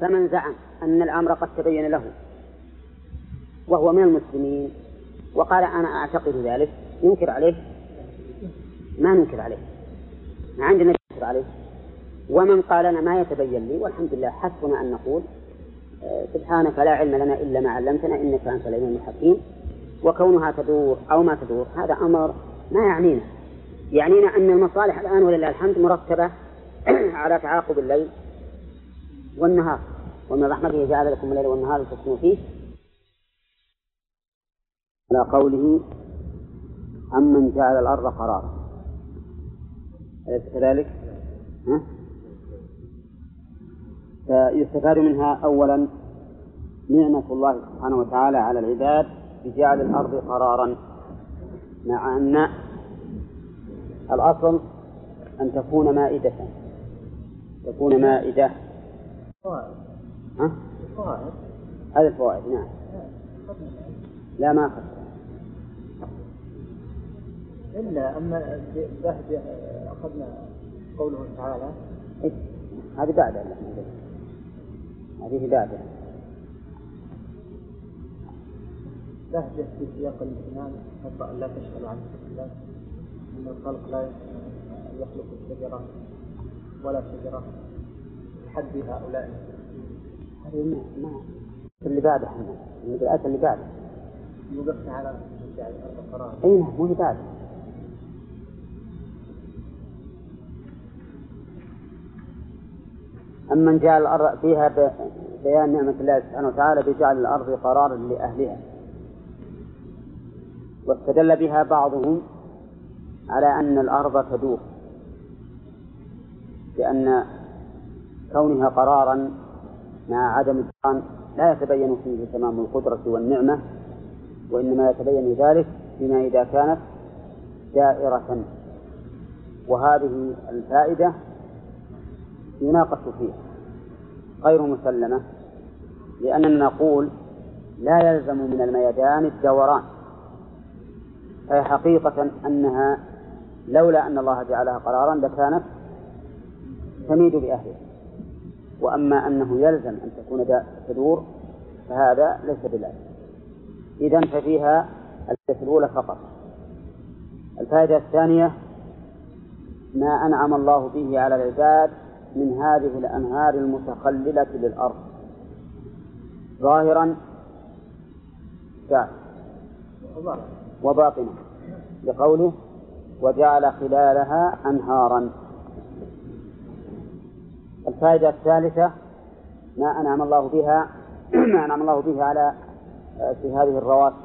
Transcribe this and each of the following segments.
فمن زعم أن الأمر قد تبين له وهو من المسلمين وقال أنا أعتقد ذلك ينكر عليه؟ ما ننكر عليه ما عندنا ننكر عليه. ومن قال لنا ما يتبين لي والحمد لله حسبنا أن نقول آه، سبحانك لا علم لنا إلا ما علمتنا إنك أنت العليم الحكيم. وكونها تدور أو ما تدور هذا أمر ما يعنينا. يعنينا أن المصالح الآن ولله الحمد مرتبة على تعاقب الليل. والنهار. ومن رحمته جعل لكم الليل والنهار لتسكنوا فيه. على قوله أمن جعل الأرض قرارا. أليس كذلك؟ ها؟ فيستفاد منها أولا نعمة الله سبحانه وتعالى على العباد بجعل الأرض قرارا مع أن الأصل أن تكون مائدة. تكون مائدة. ها؟ هذه الفوائد. نعم. لا ما أخذ. إلا أما بعد أخذنا قوله تعالى. إيه؟ هذه بعد هذه بعد. بهجة في سياق الإيمان حتى لا تشغل عن الله. أن الخلق لا يخلق الشجرة ولا شجرة. حد هؤلاء؟ هذه ما اللي بعده الآية اللي بعده. وقفنا على يعني القرار أي نعم مو اللي بعده. أمن جعل الأرض فيها بيان نعمة الله سبحانه وتعالى بجعل الأرض قرارا لأهلها. واستدل بها بعضهم على أن الأرض تدور. لأن كونها قرارا مع عدم الدخان لا يتبين فيه تمام القدرة والنعمة وإنما يتبين ذلك فيما إذا كانت دائرة. وهذه الفائدة يناقش فيها غير مسلمة لأننا نقول لا يلزم من الميدان الدوران. فهي حقيقة أنها لولا أن الله جعلها قرارا لكانت تميد بأهلها. وأما أنه يلزم أن تكون تدور فهذا ليس بلازم. إذا ففيها الفائدة الأولى فقط. الفائدة الثانية ما أنعم الله به على العباد من هذه الأنهار المتخللة للأرض. ظاهرا وباطنا. لقوله وجعل خلالها أنهارا. الفائدة الثالثة ما أنعم الله بها ما أنعم الله به على في هذه الرواسي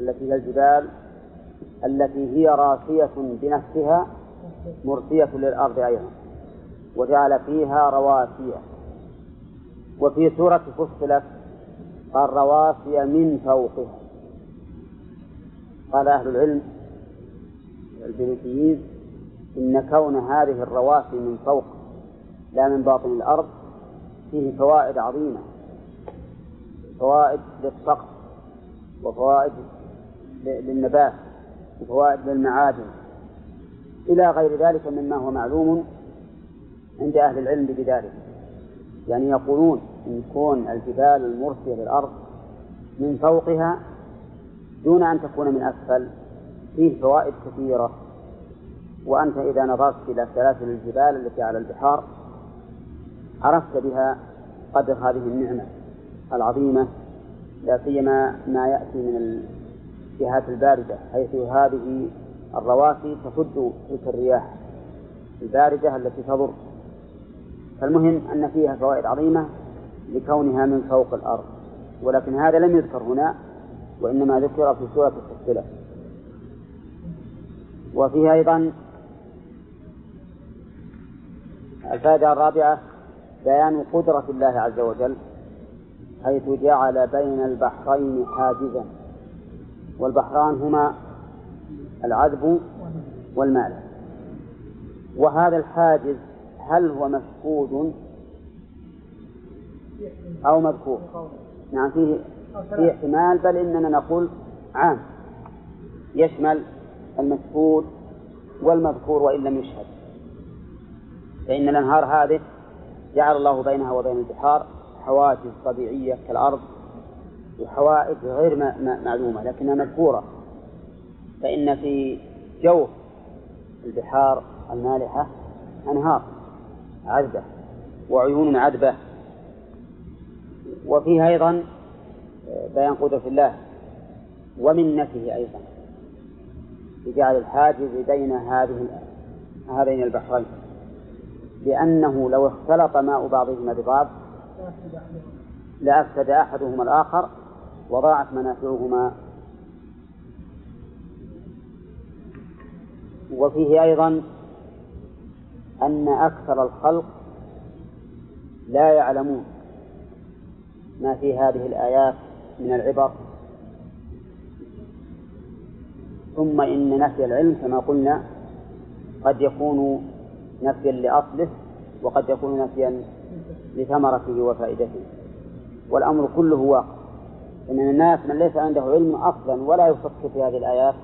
التي هي الجبال التي هي راسية بنفسها مرسية للأرض أيضا وجعل فيها رواسي. وفي سورة فصلت قال رواسي من فوقها. قال أهل العلم البيوتيين إن كون هذه الرواسي من فوق لا من باطن الأرض فيه فوائد عظيمة. فوائد للسقف وفوائد للنبات وفوائد للمعادن. إلى غير ذلك مما هو معلوم عند أهل العلم بذلك. يعني يقولون إن كون الجبال المرسية للأرض من فوقها دون أن تكون من أسفل فيه فوائد كثيرة. وأنت إذا نظرت إلى سلاسل الجبال التي على البحار عرفت بها قدر هذه النعمة العظيمة لا سيما ما يأتي من الجهات الباردة حيث هذه الرواسي تصد تلك الرياح الباردة التي تضر. فالمهم أن فيها فوائد عظيمة لكونها من فوق الأرض ولكن هذا لم يذكر هنا وإنما ذكر في سورة الفصلة وفيها أيضا الفائدة الرابعة بيان قدرة الله عز وجل حيث جعل بين البحرين حاجزا. والبحران هما العذب والمال. وهذا الحاجز هل هو مفقود أو مذكور؟ نعم فيه في احتمال بل إننا نقول عام. يشمل المشهود والمذكور وإن لم يشهد. فإن الأنهار هذه جعل الله بينها وبين البحار حواجز طبيعية كالأرض وحوائج غير معلومة لكنها مذكورة. فإن في جوف البحار المالحة أنهار عذبة وعيون عذبة. وفيها أيضا بيان قدرة الله ومنته أيضا بجعل الحاجز بين هذه هذين البحرين. لأنه لو اختلط ماء بعضهما ببعض لأفسد أحدهما الآخر وضاعت منافعهما. وفيه أيضا أن أكثر الخلق لا يعلمون ما في هذه الآيات من العبر. ثم إن نفي العلم كما قلنا قد يكون نفيا لأصله وقد يكون نفيا لثمرته وفائدته. والأمر كله واقع. إن الناس من ليس عنده علم أصلا ولا يفكر في هذه الآيات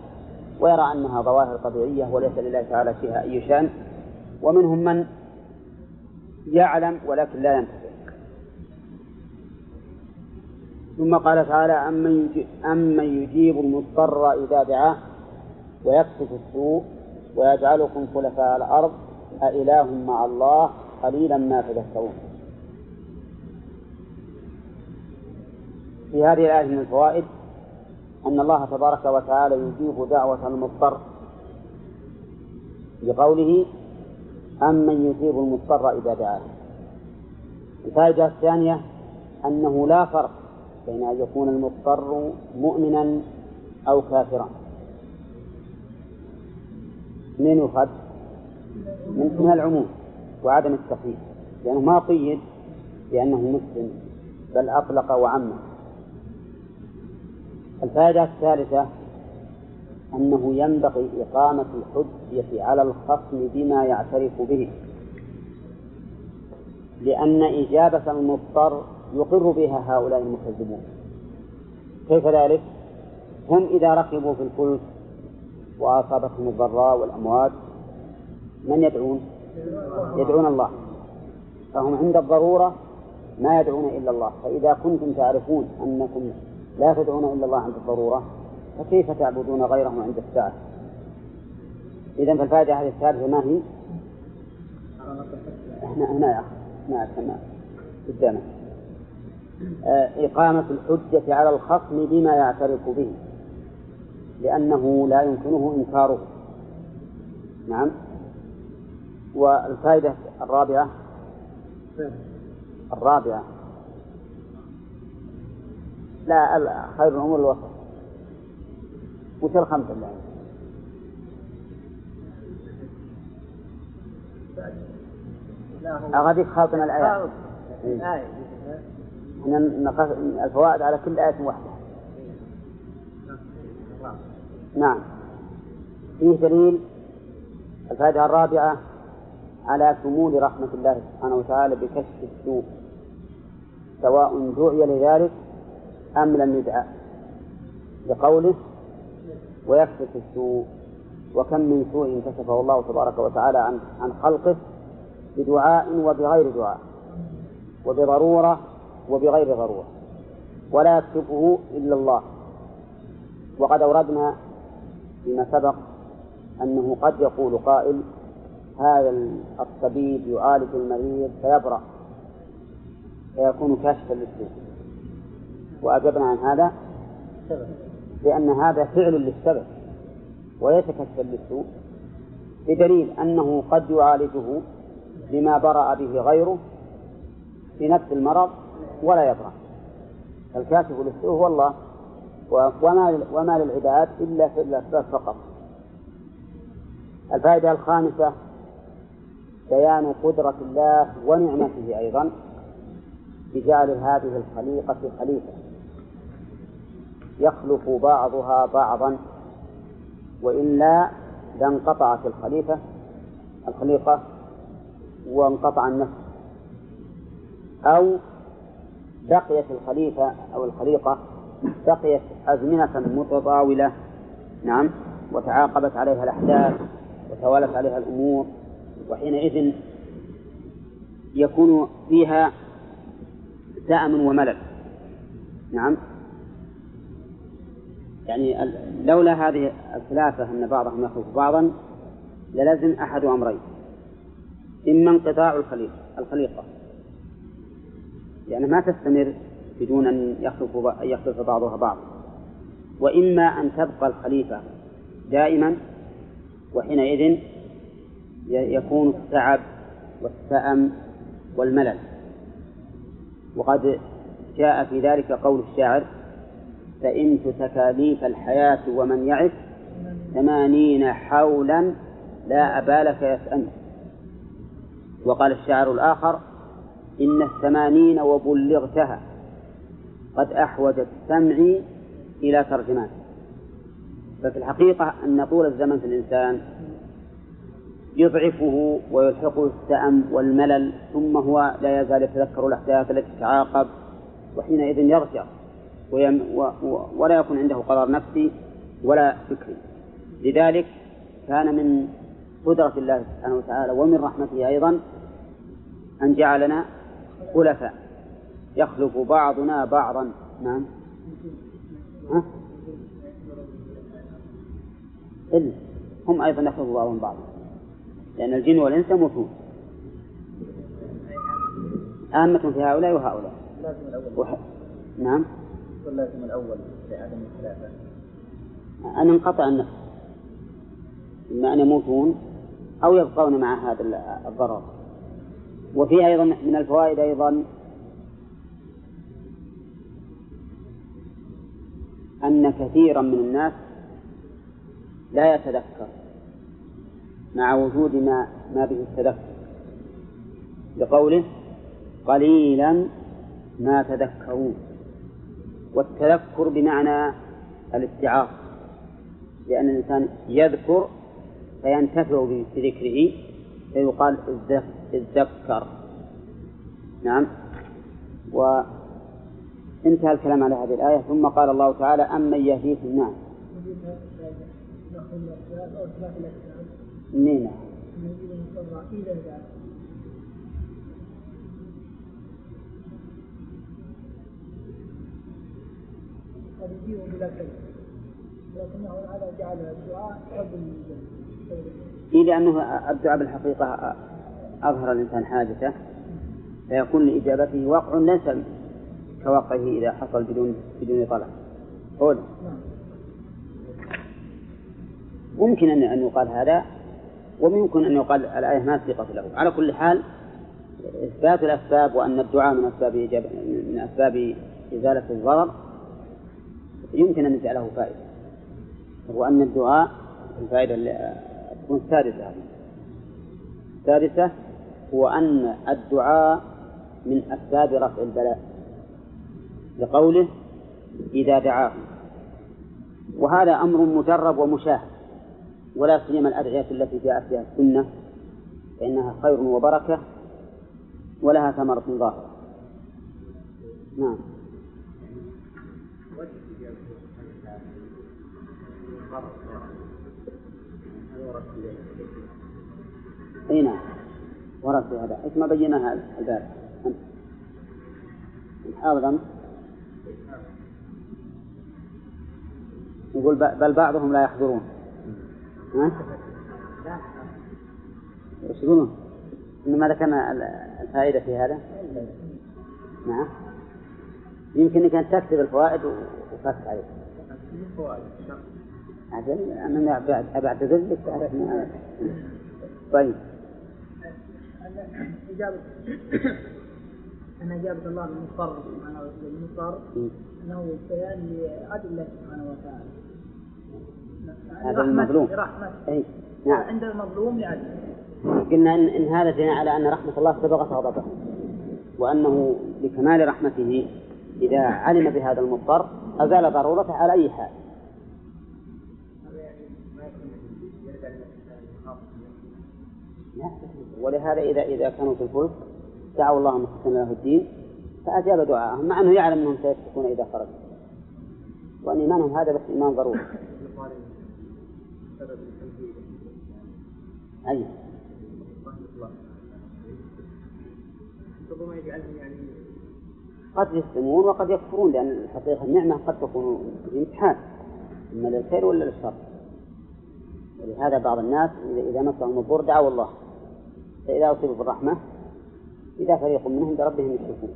ويرى أنها ظواهر طبيعية وليس لله تعالى فيها أي شأن. ومنهم من يعلم ولكن لا ينتفع. ثم قال تعالى أمن يجيب, أمن يجيب المضطر إذا دعاه ويكشف السوء ويجعلكم خلفاء الأرض أإله مع الله قليلا ما تذكرون. في هذه الآية من الفوائد أن الله تبارك وتعالى يجيب دعوة المضطر بقوله أمن يجيب المضطر إذا دعاه. الفائدة الثانية أنه لا فرق بين أن يكون المضطر مؤمنا أو كافرا. من يؤخذ من, من العموم وعدم التقييد لأنه ما قيد بأنه مسلم بل أطلق وعمه. الفائدة الثالثة أنه ينبغي إقامة الحجة على الخصم بما يعترف به. لأن إجابة المضطر يقر بها هؤلاء المكذبون. كيف ذلك؟ هم إذا ركبوا في الفلك وأصابتهم الضراء والأموات من يدعون؟ يدعون الله. فهم عند الضرورة ما يدعون إلا الله. فإذا كنتم تعرفون أنكم لا تدعون إلا الله عند الضرورة فكيف تعبدون غيره عند الساعة؟ إذا فالفائدة هذه الثالثة ما هي؟ هنا هنا يا أخي هنا هنا قدامك. آه، إقامة الحجة على الخصم بما يعترف به لأنه لا يمكنه إنكاره. نعم. والفائدة الرابعة؟ الرابعة. لا خير الأمور الوسط. وش الخمسة اللي أغاديك خاطنا الآيات إحنا الفوائد على كل آية واحدة. نعم. فيه دليل. الفائدة الرابعة. على شمول رحمة الله سبحانه وتعالى بكشف السوء سواء دعي لذلك أم لم يدعى لقوله ويكشف السوء وكم من سوء كشفه الله تبارك وتعالى عن عن خلقه بدعاء وبغير دعاء وبضرورة وبغير ضرورة ولا يكشفه إلا الله. وقد أوردنا فيما سبق أنه قد يقول قائل هذا الطبيب يعالج المريض فيبرأ فيكون كاشفا للسوء. وأجبنا عن هذا لأن هذا فعل للسبب وليس كشفا للسوء بدليل أنه قد يعالجه بما برأ به غيره في نفس المرض ولا يبرأ. الكاشف للسوء هو الله وما وما للعباد إلا في الأسباب فقط. الفائدة الخامسة بيان قدرة الله ونعمته أيضا بجعل هذه الخليقة خليفة. يخلف بعضها بعضا وإلا لانقطعت الخليفة الخليقة وانقطع النفس. أو بقيت الخليفة أو الخليقة بقيت أزمنة متطاولة نعم وتعاقبت عليها الأحداث وتوالت عليها الأمور. وحينئذ يكون فيها سأم وملل. نعم. يعني لولا هذه الخلافة أن بعضهم يخلف بعضا للزم أحد أمرين. إما انقطاع الخليقة الخليقة. يعني ما تستمر بدون أن يخلف يخلف بعضها بعض وإما أن تبقى الخليفة دائما وحينئذ يكون التعب والسأم والملل. وقد جاء في ذلك قول الشاعر فإنت تكاليف الحياة ومن يعش ثمانين حولا لا أبالك يسأم. وقال الشاعر الآخر إن الثمانين وبلغتها قد أحوجت سمعي إلى ترجمان. ففي الحقيقة أن طول الزمن في الإنسان يضعفه ويلحقه السأم والملل ثم هو لا يزال يتذكر الأحداث التي تتعاقب وحينئذ يرجع ويم و و ولا يكون عنده قرار نفسي ولا فكري. لذلك كان من قدرة الله سبحانه وتعالى ومن رحمته أيضا أن جعلنا خلفاء. يخلف بعضنا بعضا. نعم. ها؟ إلا هم أيضا يخلف بعضهم بعضا. لأن الجن والإنس يموتون عامة في هؤلاء وهؤلاء. وح... نعم. لازم الأول لعدم الخلافة أن انقطع النفس. إما أن يموتون أو يبقون مع هذا الضرر. وفي أيضا من الفوائد أيضا أن كثيرا من الناس لا يتذكر. مع وجود ما ما به التذكر. لقوله قليلا ما تذكرون والتذكر بمعنى الاستعاضة لأن الإنسان يذكر فينتفع بذكره فيقال اتذكر نعم. وانتهى الكلام على هذه الآية. ثم قال الله تعالى أمن يهديكم نعم نعم قد يجيب بلا كلمة لكنه هذا جعل الدعاء إيه لأنه الدعاء بالحقيقة أظهر الإنسان حاجته فيكون لإجابته وقع ليس كوقعه إذا حصل بدون بدون طلب. قول. ممكن أن أن يقال هذا وممكن أن يقال الآية ما صيغة له. على كل حال إثبات الأسباب وأن الدعاء من أسباب من أسباب إزالة الضرر يمكن أن يجعله فائدة. هو أن الدعاء الفائدة تكون السادسة السادسة هو أن الدعاء من أسباب رفع البلاء. لقوله إذا دعاهم. وهذا أمر مجرب ومشاهد. ولا سيما الأدعية التي جاءت بها السنة فإنها خير وبركة ولها ثمرة ظاهرة. نعم. أي نعم. ورد في هذا. إيش ما بيناها البارح؟ حاضر يقول بل بعضهم لا يحضرون. يقولون؟ انما ذكرنا الفائدة في هذا؟ نعم. يمكن إنك انت تكتب الفوائد وفات عليك أجل أنا أبعتذر لك طيب. إجابة أن إجابة الله المضطر سبحانه وتعالى المضطر أنه بيان لعدل الله سبحانه وتعالى. هذا المظلوم. رحمة. أي نعم. عند المظلوم لعدل قلنا إن, إن هذا دليل على أن رحمة الله سبقت غضبه وأنه لكمال رحمته إذا علم بهذا المضطر أزال ضرورته على أي حال. ولهذا إذا إذا كانوا في الفلك دعوا الله مخلصين له الدين فأجاب دعاءهم مع أنه يعلم أنهم سيسكتون إذا خرجوا. وأن إيمانهم هذا بس إيمان ضروري. أي. ربما يجعلهم يعني قد يسلمون وقد يكفرون لأن الحقيقة النعمة قد تكون امتحان إما للخير ولا للشر. ولهذا بعض الناس إذا مسهم الضر دعوا الله فإذا أصيبوا بالرحمة إذا فريق منهم بربهم يشركون.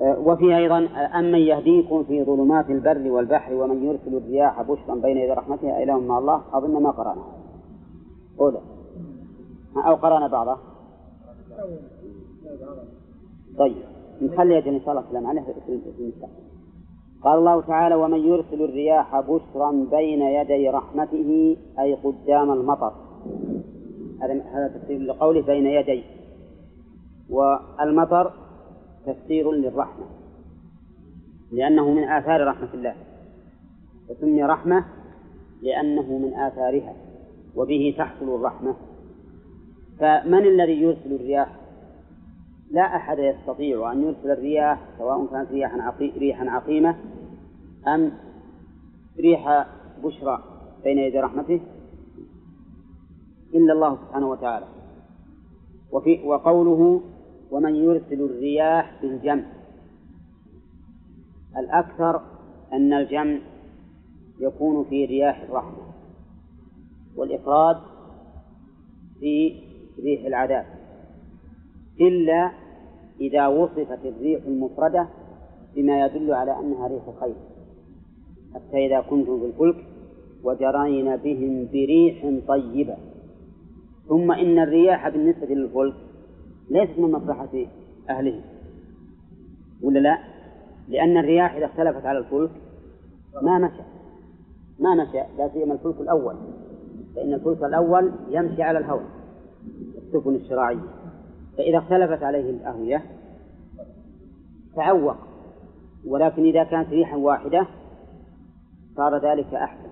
وفي أيضا آه، أمن يهديكم في ظلمات البر والبحر ومن يرسل الرياح بشرا بين يدي رحمته إله مع الله. أظن ما قرأنا. أولى أو قرأنا بعضه. طيب. نخلي إن شاء الله الكلام عليه. في المستقبل قال الله تعالى ومن يرسل الرياح بشرا بين يدي رحمته أي قدام المطر. هذا هذا تفسير لقوله بين يدي. والمطر تفسير للرحمة لأنه من آثار رحمة الله وسمي رحمة لأنه من آثارها وبه تحصل الرحمة. فمن الذي يرسل الرياح؟ لا أحد يستطيع أن يرسل الرياح سواء كانت رياحا عقي... ريحا عقيمة أم ريح بشرى بين يدي رحمته إلا الله سبحانه وتعالى. وفي وقوله ومن يرسل الرياح بالجمع الأكثر أن الجمع يكون في رياح الرحمة والإفراد في ريح العذاب. إلا إذا وصفت الريح المفردة بما يدل على أنها ريح خير حتى إذا كنتم في الفلك وجرين بهم بريح طيبة. ثم إن الرياح بالنسبة للفلك ليست من مصلحة أهله. ولا لا؟ لأن الرياح إذا اختلفت على الفلك ما مشى. ما مشى لا سيما الفلك الأول. فإن الفلك الأول يمشي على الهواء السفن الشراعية. فإذا اختلفت عليه الأهوية تعوق. ولكن إذا كانت ريحا واحدة صار ذلك أحسن.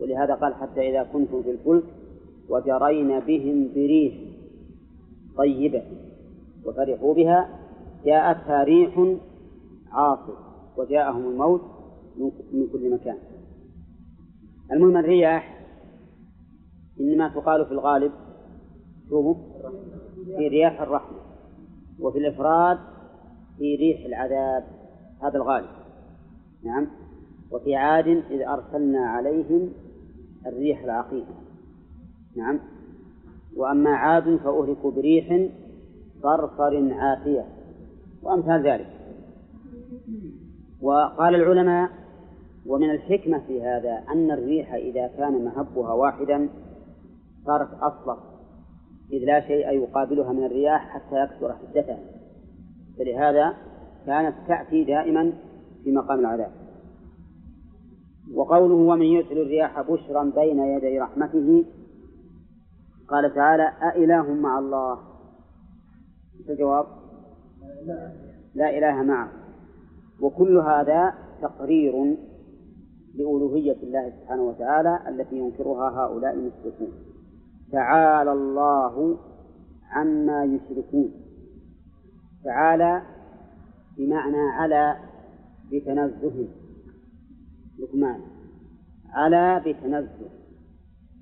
ولهذا قال حتى إذا كنتم في الفلك وجرين بهم بريح. طيبة وفرحوا بها جاءتها ريح عاصف وجاءهم الموت من كل مكان. المهم الرياح إنما تقال في الغالب في رياح الرحمة وفي الإفراد في ريح العذاب هذا الغالب. نعم. وفي عاد إذ أرسلنا عليهم الريح العقيمة. نعم. وأما عاد فأهلكوا بريح صرصر عاتية وأمثال ذلك. وقال العلماء ومن الحكمة في هذا أن الريح إذا كان مهبها واحدا صارت أصلح إذ لا شيء يقابلها من الرياح حتى يكثر حدتها. فلهذا كانت تأتي دائما في مقام العذاب. وقوله ومن يرسل الرياح بشرا بين يدي رحمته قال تعالى أإله مع الله. الجواب؟ لا إله معه. وكل هذا تقرير لألوهية الله سبحانه وتعالى التي ينكرها هؤلاء المشركون. تعالى الله عما يشركون. تعالى بمعنى على بتنزه. لقمان على بتنزه.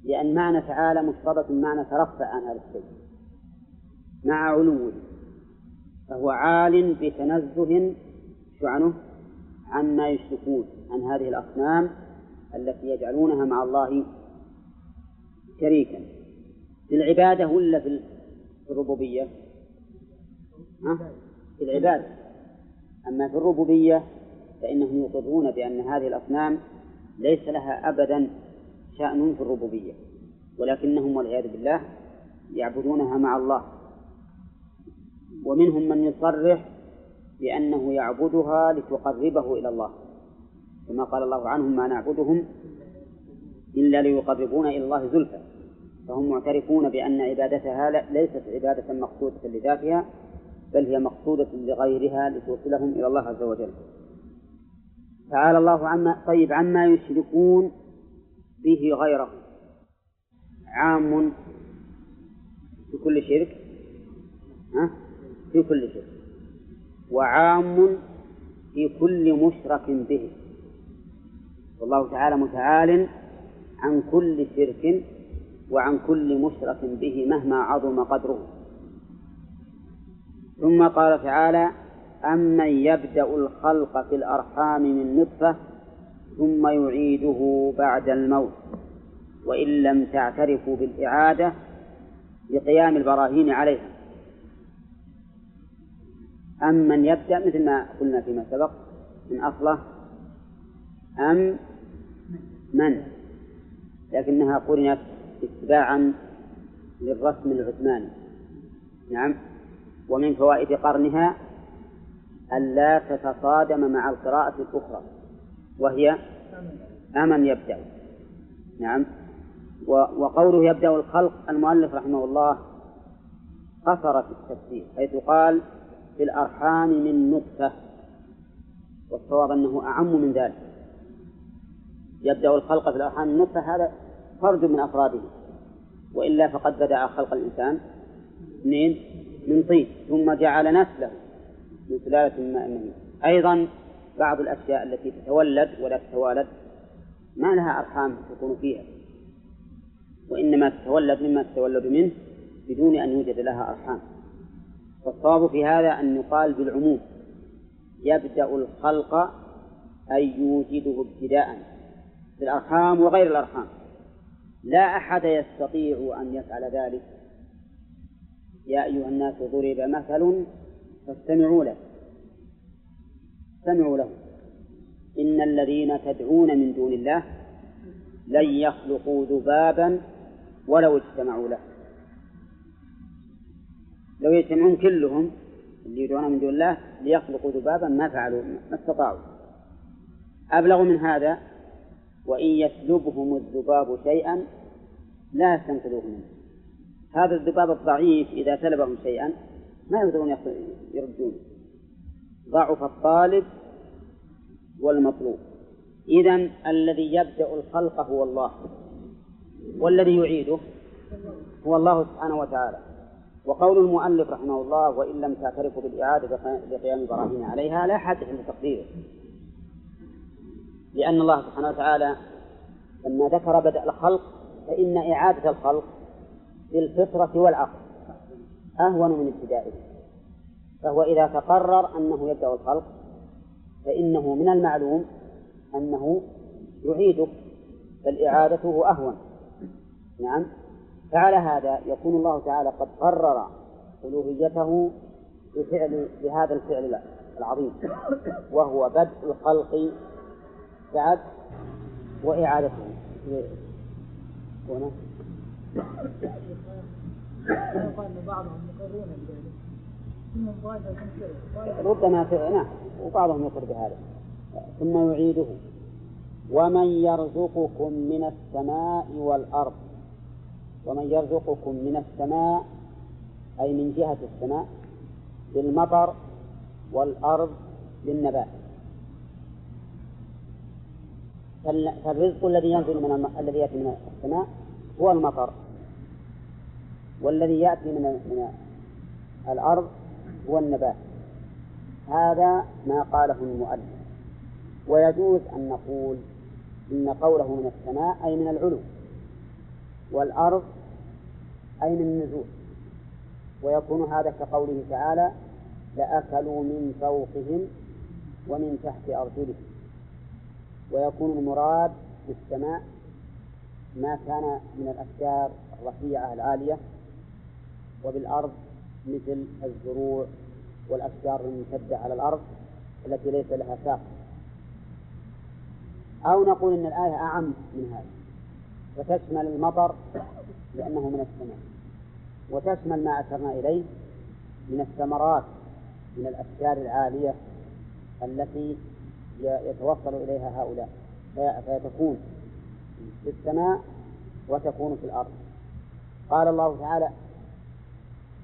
لأن معنى تعالى مشترط معنى ترفع عن هذا الشيء مع علوه فهو عال بتنزه شو عنه عما يشركون عن هذه الأصنام التي يجعلونها مع الله شريكا في العبادة ولا في الربوبية؟ ها؟ في العبادة أما في الربوبية فإنهم يقرون بأن هذه الأصنام ليس لها أبدا شأن في الربوبية ولكنهم والعياذ بالله يعبدونها مع الله. ومنهم من يصرح بأنه يعبدها لتقربه إلى الله. كما قال الله عنهم ما نعبدهم إلا ليقربونا إلى الله زلفى فهم معترفون بأن عبادتها ليست عبادة مقصودة لذاتها بل هي مقصودة لغيرها لتوصلهم إلى الله عز وجل. تعالى الله عما طيب عما يشركون به غيره. عام في كل شرك. ها؟ في كل شرك. وعام في كل مشرك به. والله تعالى متعال عن كل شرك وعن كل مشرك به مهما عظم قدره. ثم قال تعالى أمن يبدأ الخلق في الأرحام من نطفة ثم يعيده بعد الموت وإن لم تعترفوا بالإعادة بقيام البراهين عليها. أمن يبدأ مثل ما قلنا فيما سبق من أصله أم من؟ لكنها قرنت اتباعا للرسم العثماني. نعم. ومن فوائد قرنها ألا تتصادم مع القراءة الأخرى. وهي أمن يبدأ. نعم. وقوله يبدأ الخلق المؤلف رحمه الله قصر في التفسير حيث قال في الأرحام من نطفة والصواب أنه أعم من ذلك. يبدأ الخلق في الأرحام من نطفة هذا فرد من أفراده. وإلا فقد بدأ خلق الإنسان من من طين ثم جعل نسله من سلالة مهين أيضا بعض الأشياء التي تتولد ولا تتوالد ما لها أرحام تكون فيها. وإنما تتولد مما تتولد منه بدون أن يوجد لها أرحام. والصواب في هذا أن يقال بالعموم يبدأ الخلق أي يوجده ابتداء في الأرحام وغير الأرحام. لا أحد يستطيع أن يفعل ذلك. يا أيها الناس ضرب مثل فاستمعوا له. استمعوا له. إن الذين تدعون من دون الله لن يخلقوا ذبابا ولو اجتمعوا له. لو يجتمعون كلهم اللي يدعون من دون الله ليخلقوا ذبابا ما فعلوا ما استطاعوا. أبلغ من هذا وإن يسلبهم الذباب شيئا لا يستنقذوه منه. هذا الذباب الضعيف إذا سلبهم شيئا ما يقدرون يردون ضعف الطالب والمطلوب. إذا الذي يبدأ الخلق هو الله والذي يعيده هو الله سبحانه وتعالى. وقول المؤلف رحمه الله وإن لم تعترفوا بالإعادة لقيام إبراهيم عليها لا حاجة لتقديره لأن الله سبحانه وتعالى لما ذكر بدء الخلق فإن إعادة الخلق بالفطرة والعقل أهون من ابتدائه. فهو إذا تقرر أنه يبدأ الخلق فإنه من المعلوم أنه يعيده بل إعادته أهون. نعم. فعلى هذا يكون الله تعالى قد قرر ألوهيته بفعل بهذا الفعل العظيم. وهو بدء الخلق بعد وإعادته. هنا. بعضهم مقرون ربما نعم وبعضهم يقر بهذا. ثم يعيده. ومن يرزقكم من السماء والأرض ومن يرزقكم من السماء أي من جهة السماء بالمطر والأرض بالنبات فالرزق الذي ينزل من. الذي يأتي من السماء هو المطر. والذي يأتي من من الأرض هو النبات هذا ما قاله المؤلف. ويجوز أن نقول إن قوله من السماء أي من العلو والأرض أي من النزول ويكون هذا كقوله تعالى لأكلوا من فوقهم ومن تحت أرجلهم. ويكون المراد بالسماء ما كان من الأشجار الرفيعة العالية وبالأرض مثل الزروع والأشجار الممتدة على الأرض التي ليس لها ساق. أو نقول إن الآية أعم من هذا. وتشمل المطر لأنه من السماء. وتشمل ما أشرنا إليه من الثمرات من الأشجار العالية التي يتوصل إليها هؤلاء. فتكون في السماء وتكون في الأرض. قال الله تعالى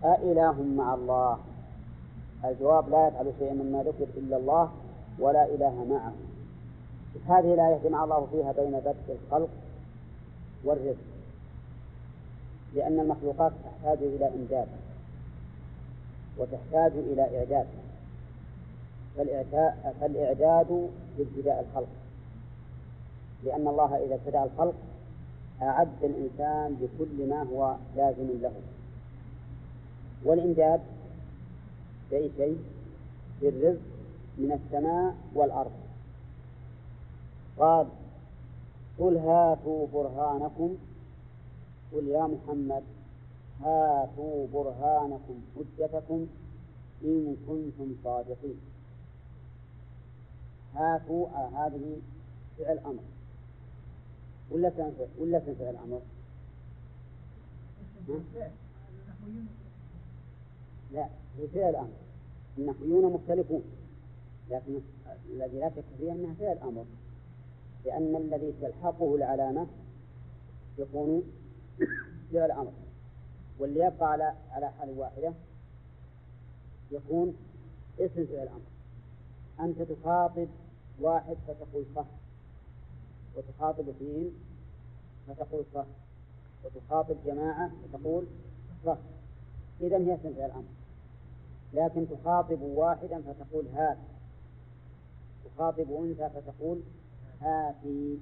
أإله مع الله. الجواب لا يفعل شيئا مما ذكر إلا الله ولا إله معه. هذه الآية جمع الله فيها بين بدء الخلق والرزق لأن المخلوقات تحتاج إلى إمداد وتحتاج إلى إعداد. فالإعداد لابتداء الخلق لأن الله إذا ابتدأ الخلق أعد الإنسان بكل ما هو لازم له. والإمداد بأي شيء؟ بالرزق من السماء والأرض. قال قل هاتوا برهانكم. قل يا محمد هاتوا برهانكم حجتكم إن كنتم صادقين. هاتوا آه هذه فعل أمر. ولا ولا تنفع الأمر؟ لا فعل أمر النحويون مختلفون لكن الذي لا شك فيه أنها فعل أمر لأن الذي تلحقه العلامة يكون فعل أمر واللي يبقى على على حال واحدة يكون اسم فعل أمر أنت تخاطب واحد فتقول صح وتخاطب اثنين فتقول صح وتخاطب جماعة فتقول صح. إذا هي اسم فعل أمر لكن تخاطب واحدا فتقول هات تخاطب أنثى فتقول هاتي.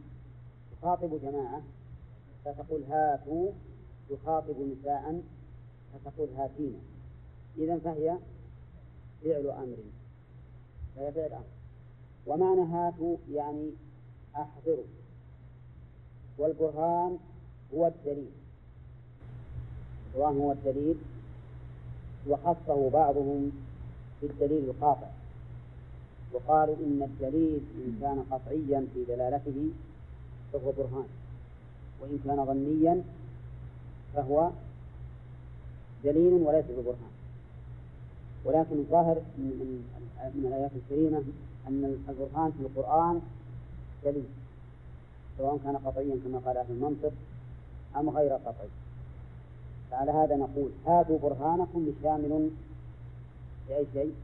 تخاطب جماعة فتقول هاتوا. تخاطب نساء فتقول هاتينا إذا فهي فعل أمر. فهي فعل أمر. ومعنى هاتوا يعني أحضروا. والبرهان هو الدليل. البرهان هو الدليل. وخصه بعضهم بالدليل القاطع. وقالوا إن الدليل إن كان قطعيا في دلالته فهو برهان وإن كان ظنيا فهو دليل وليس ببرهان. ولكن الظاهر من, من الآيات الكريمة أن البرهان في القرآن دليل سواء كان قطعيا كما قال أهل المنطق أم غير قطعي. فعلى هذا نقول هاتوا برهانكم شامل لأي شيء؟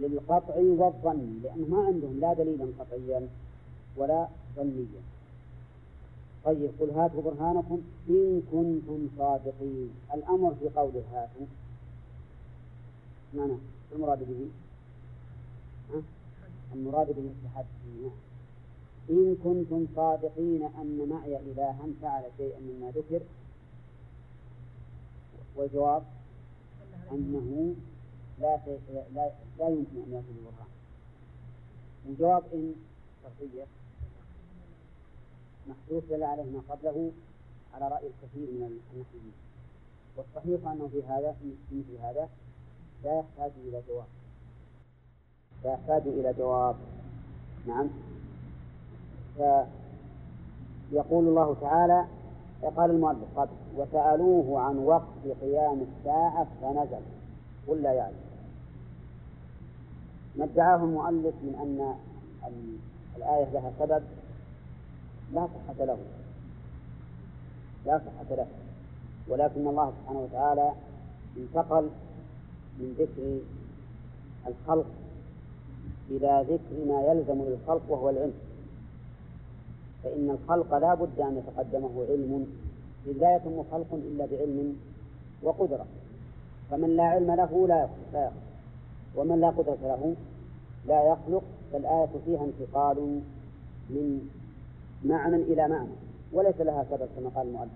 للقطع والظن لأنه ما عندهم لا دليلا قطعيا ولا ظنيا. طيب قل هاتوا برهانكم إن كنتم صادقين. الأمر في قوله هاتوا. معنى المراد به؟ المراد به التحدي نعم إن كنتم صادقين أن معي إلها فعل شيئا مما ذكر والجواب أنه لا لا, لا يمكن أن يأتي بالبرهان وجواب إن شرطية محذوف دل عليه ما قبله على رأي الكثير من النحويين والصحيح أنه في هذا في مثل هذا لا يحتاج إلى جواب. لا يحتاج إلى جواب. نعم. فيقول الله تعالى قال المؤلف قد وسألوه عن وقت قيام الساعة فنزل. قل لا يعلم. ما ادعاه المؤلف من أن الآية لها سبب؟ لا صحة له. لا صحة له. ولكن الله سبحانه وتعالى انتقل من ذكر الخلق إلى ذكر ما يلزم للخلق وهو العلم. فإن الخلق لا بد أن يتقدمه علم إذ لا يتم خلق إلا بعلم وقدرة. فمن لا علم له لا يخلق ومن لا قدرة له لا يخلق فالآية فيها انتقال من معنى إلى معنى وليس لها سبب كما قال المؤلف.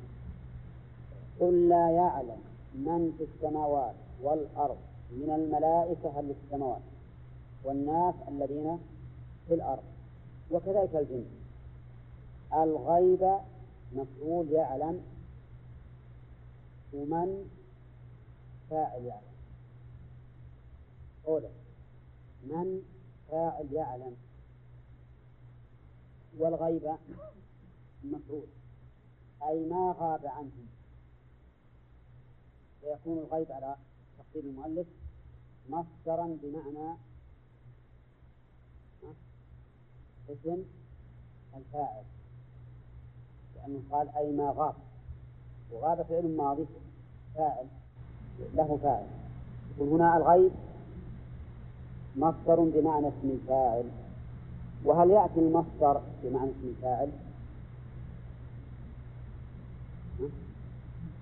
قل لا يعلم من في السماوات والأرض من الملائكة هل في السماوات والناس الذين في الأرض وكذلك الجن. الغيب مفعول يعلم ومن فاعل يعلم. أولا من فاعل يعلم. والغيب مفعول. أي ما غاب عنهم فيكون الغيب على تقدير المؤلف مصدرا بمعنى اسم الفاعل. لأنه قال أي ما غاب. وغاب فعل ماضي فاعل له فاعل. يقول هنا الغيب مصدر بمعنى اسم الفاعل. وهل يأتي المصدر بمعنى اسم الفاعل؟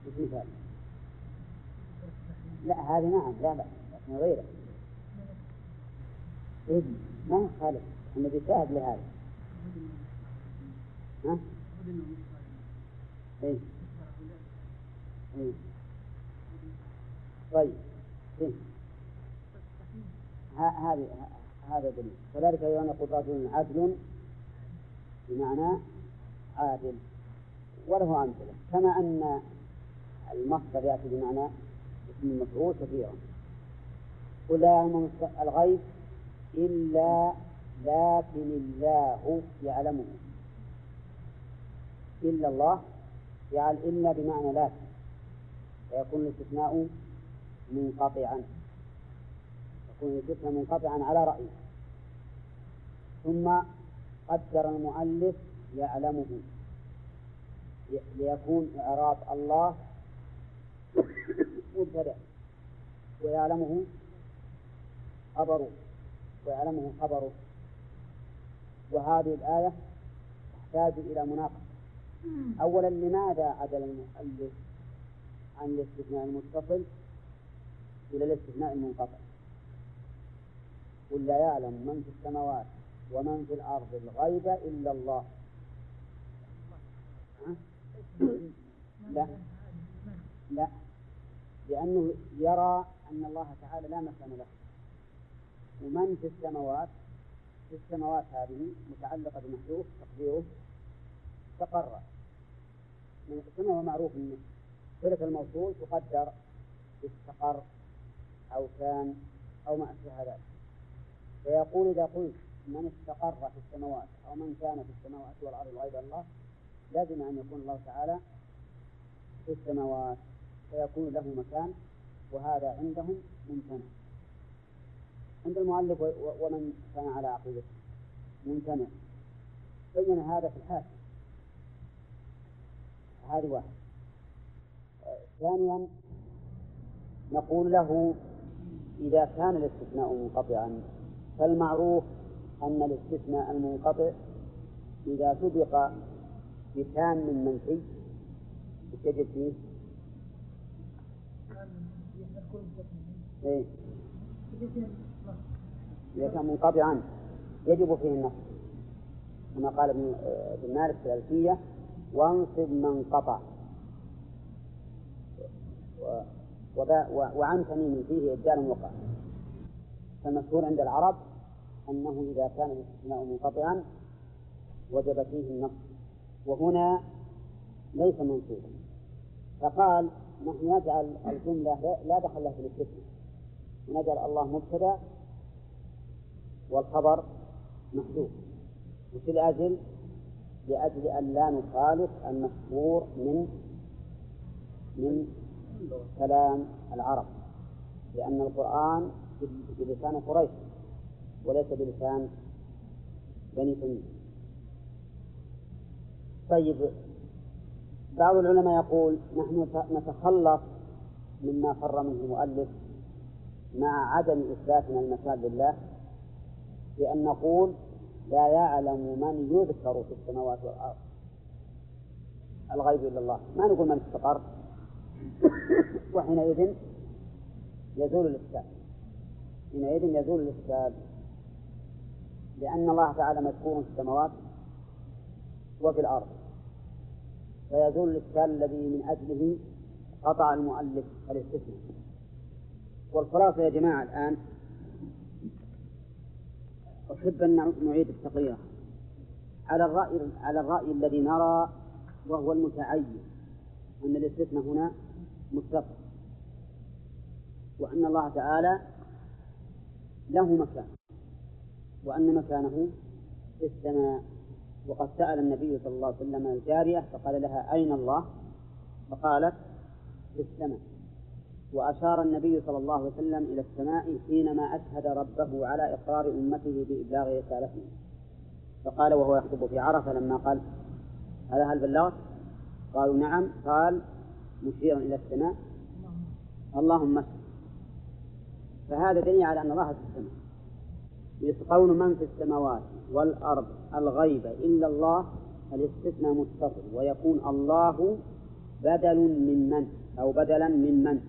اسم الفاعل. لا هذه نعم لا لا لكن غيره. إيه ما يخالف النبي شاهد لهذا. ها؟ إيه؟ إيه؟ طيب إيه؟ هذه هذا دليل كذلك أيضا يقول رجل عدل بمعنى عادل وله أمثلة كما أن المصدر يأتي بمعنى اسم المفعول كثيرا قل لا يعلم الغيب إلا لكن الله يعلمه إلا الله يعل إلا بمعنى لكن فيكون الاستثناء منقطعا. يكون الاستثناء منقطعا على رأيه ثم قدر المؤلف يعلمه. ليكون إعراب الله مبتدأ. ويعلمه خبره. ويعلمه خبره. وهذه الآية تحتاج إلى مناقشة. أولا لماذا عدل المؤلف عن الاستثناء المتصل إلى الاستثناء المنقطع؟ قل لا يعلم من في السماوات ومن في الأرض الغيب إلا الله. لا. لا. لأنه يرى أن الله تعالى لا مكان له. ومن في السماوات؟ في السماوات هذه متعلقة بمحذوف تقديره استقر كما هو معروف أن صلة الموصول تقدر استقر أو كان أو ما أشبه ذلك فيقول إذا قلت من استقر في السماوات أو من كان في السماوات والأرض غير الله لازم أن يكون الله تعالى في السماوات. فيكون له مكان وهذا عندهم ممتنع. عند المؤلف ومن كان على عقيدته. ممتنع. بين هذا في الحاشية هذه واحد ثانيا نقول له إذا كان الاستثناء منقطعا فالمعروف أن الاستثناء المنقطع إذا سبق بكان من منفي. يجب فيه؟ إيه؟ إذا كان منقطعا يجب فيه النص. كما قال ابن ابن مالك في الألفية وانصب من قطع. وعن تميم فيه إبدال وقع. فالمشهور عند العرب أنه إذا كان الاستثناء منقطعا وجب فيه النص وهنا ليس منصوبا. فقال نحن نجعل الجملة لا دخل لها في الاستثناء ونجعل الله مبتدأ والخبر محذوف. وش الأجل؟ لأجل أن لا نخالف المشهور من من كلام العرب لأن القرآن بلسان قريش وليس بلسان بني تميم. طيب بعض العلماء يقول نحن نتخلص مما فر منه المؤلف مع عدم إثباتنا المكان لله بأن نقول لا يعلم من يذكر في السماوات والأرض. الغيب إلا الله. ما نقول من استقر. وحينئذ يزول الإشكال حينئذ يزول الإشكال لأن الله تعالى مذكور في السماوات وفي الأرض. فيزول الإشكال الذي من أجله قطع المؤلف الاستثناء. والخلاصة يا جماعة الآن أحب أن نعيد التقرير. على الرأي على الرأي الذي نرى وهو المتعين أن الاستثناء هنا متصل وأن الله تعالى له مكان وأن مكانه في السماء. وقد سأل النبي صلى الله عليه وسلم الجارية فقال لها أين الله؟ فقالت في السماء. وأشار النبي صلى الله عليه وسلم إلى السماء حينما أشهد ربه على إقرار أمته بإبلاغ رسالته. فقال وهو يخطب في عرفة لما قال هذا هل بلغت؟ قالوا نعم. قال مشيرا إلى السماء. اللهم اشهد فهذا دليل على أن الله في السماء. يسقون من في السماوات والأرض الغيب إلا الله الاستثناء متصل ويكون الله بدل من من أو بدلا من من.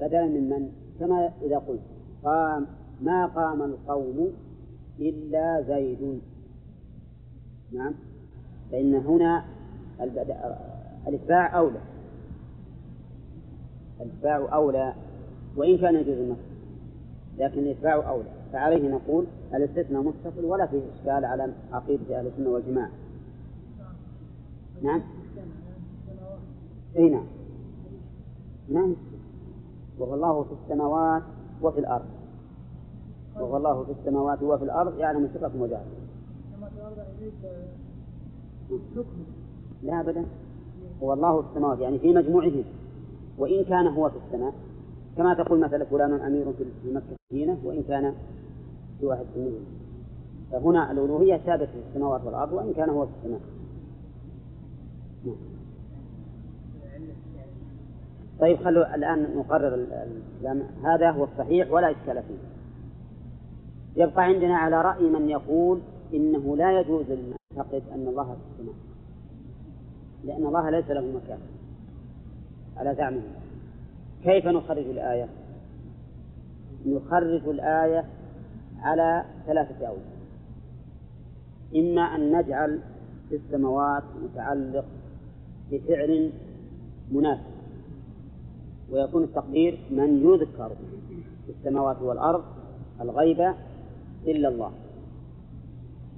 بدلا من من؟ كما إذا قلت. قام. ما قام القوم إلا زيد. نعم. فإن هنا الإتباع أولى. الإتباع أولى. وإن كان يجوز النص لكن الإتباع أولى. فعليه نقول الاستثناء متصل ولا فيه إشكال على عقيدة أهل السنة والجماعة. نعم. أي نعم. نعم. وهو الله في السماوات وفي الأرض. وهو الله في السماوات وفي الأرض يعلم سركم وجهركم لا أبدا. هو الله في السماوات يعني في مجموعهم وإن كان هو في السماء كما تقول مثلا فلان أمير في مكة المدينة وإن كان في واحد في المدينة فهنا الألوهية ثابتة في السماوات والأرض وإن كان هو في السماء. نعم. طيب خلوا الآن نقرر هذا هو الصحيح ولا إشكال فيه. يبقى عندنا على رأي من يقول إنه لا يجوز أن نعتقد أن الله في السماء لأن الله ليس له مكان على زعمهم كيف نخرج الآية؟ نخرج الآية على ثلاثة أوجه. إما أن نجعل في السماوات متعلق بفعل مناسب. ويكون التقدير من يذكر في السماوات والأرض الغيب إلا الله.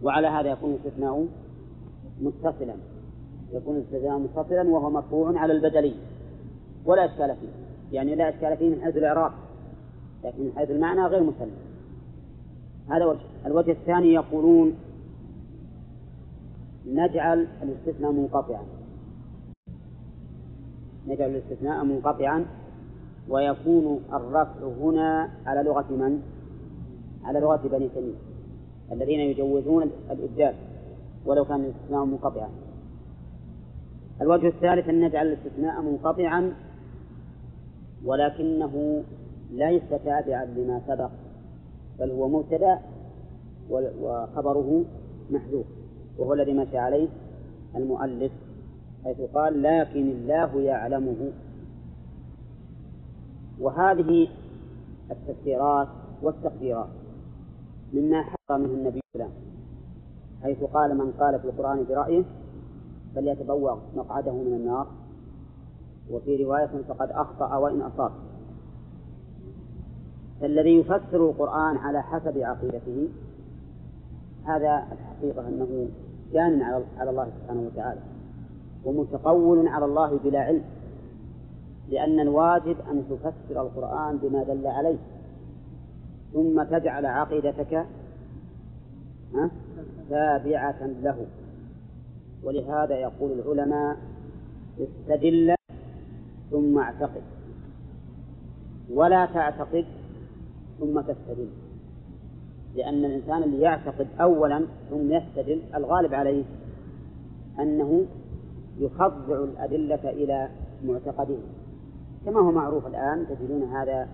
وعلى هذا يكون الاستثناء متصلا. يكون الاستثناء متصلا وهو مرفوع على البدلي. ولا إشكال فيه. يعني لا إشكال فيه من حيث الإعراب. لكن من حيث المعنى غير مسلم. هذا وجه الوجه الثاني يقولون نجعل الاستثناء منقطعا. نجعل الاستثناء منقطعا ويكون الرفع هنا على لغة من؟ على لغة بني تميم الذين يجوزون الإبدال ولو كان الاستثناء منقطعا الوجه الثالث أن نجعل الاستثناء منقطعا ولكنه ليس تابعا لما سبق بل هو مبتدأ وخبره محذوف وهو الذي مشى عليه المؤلف حيث قال لكن الله يعلمه وهذه التفسيرات والتقديرات مما حرى منه النبي صلى حيث قال من قال في القرآن برأيه فليتبوأ مقعده من النار. وفي رواية فقد أخطأ وإن أصاب. فالذي يفسر القرآن على حسب عقيدته هذا الحقيقة أنه جان على الله سبحانه وتعالى ومتقول على الله بلا علم. لأن الواجب أن تفسر القرآن بما دل عليه. ثم تجعل عقيدتك تابعة له. ولهذا يقول العلماء استدل ثم اعتقد. ولا تعتقد ثم تستدل. لأن الإنسان اللي يعتقد أولا ثم يستدل الغالب عليه أنه يخضع الأدلة إلى معتقده كما هو معروف الآن تجدون هذا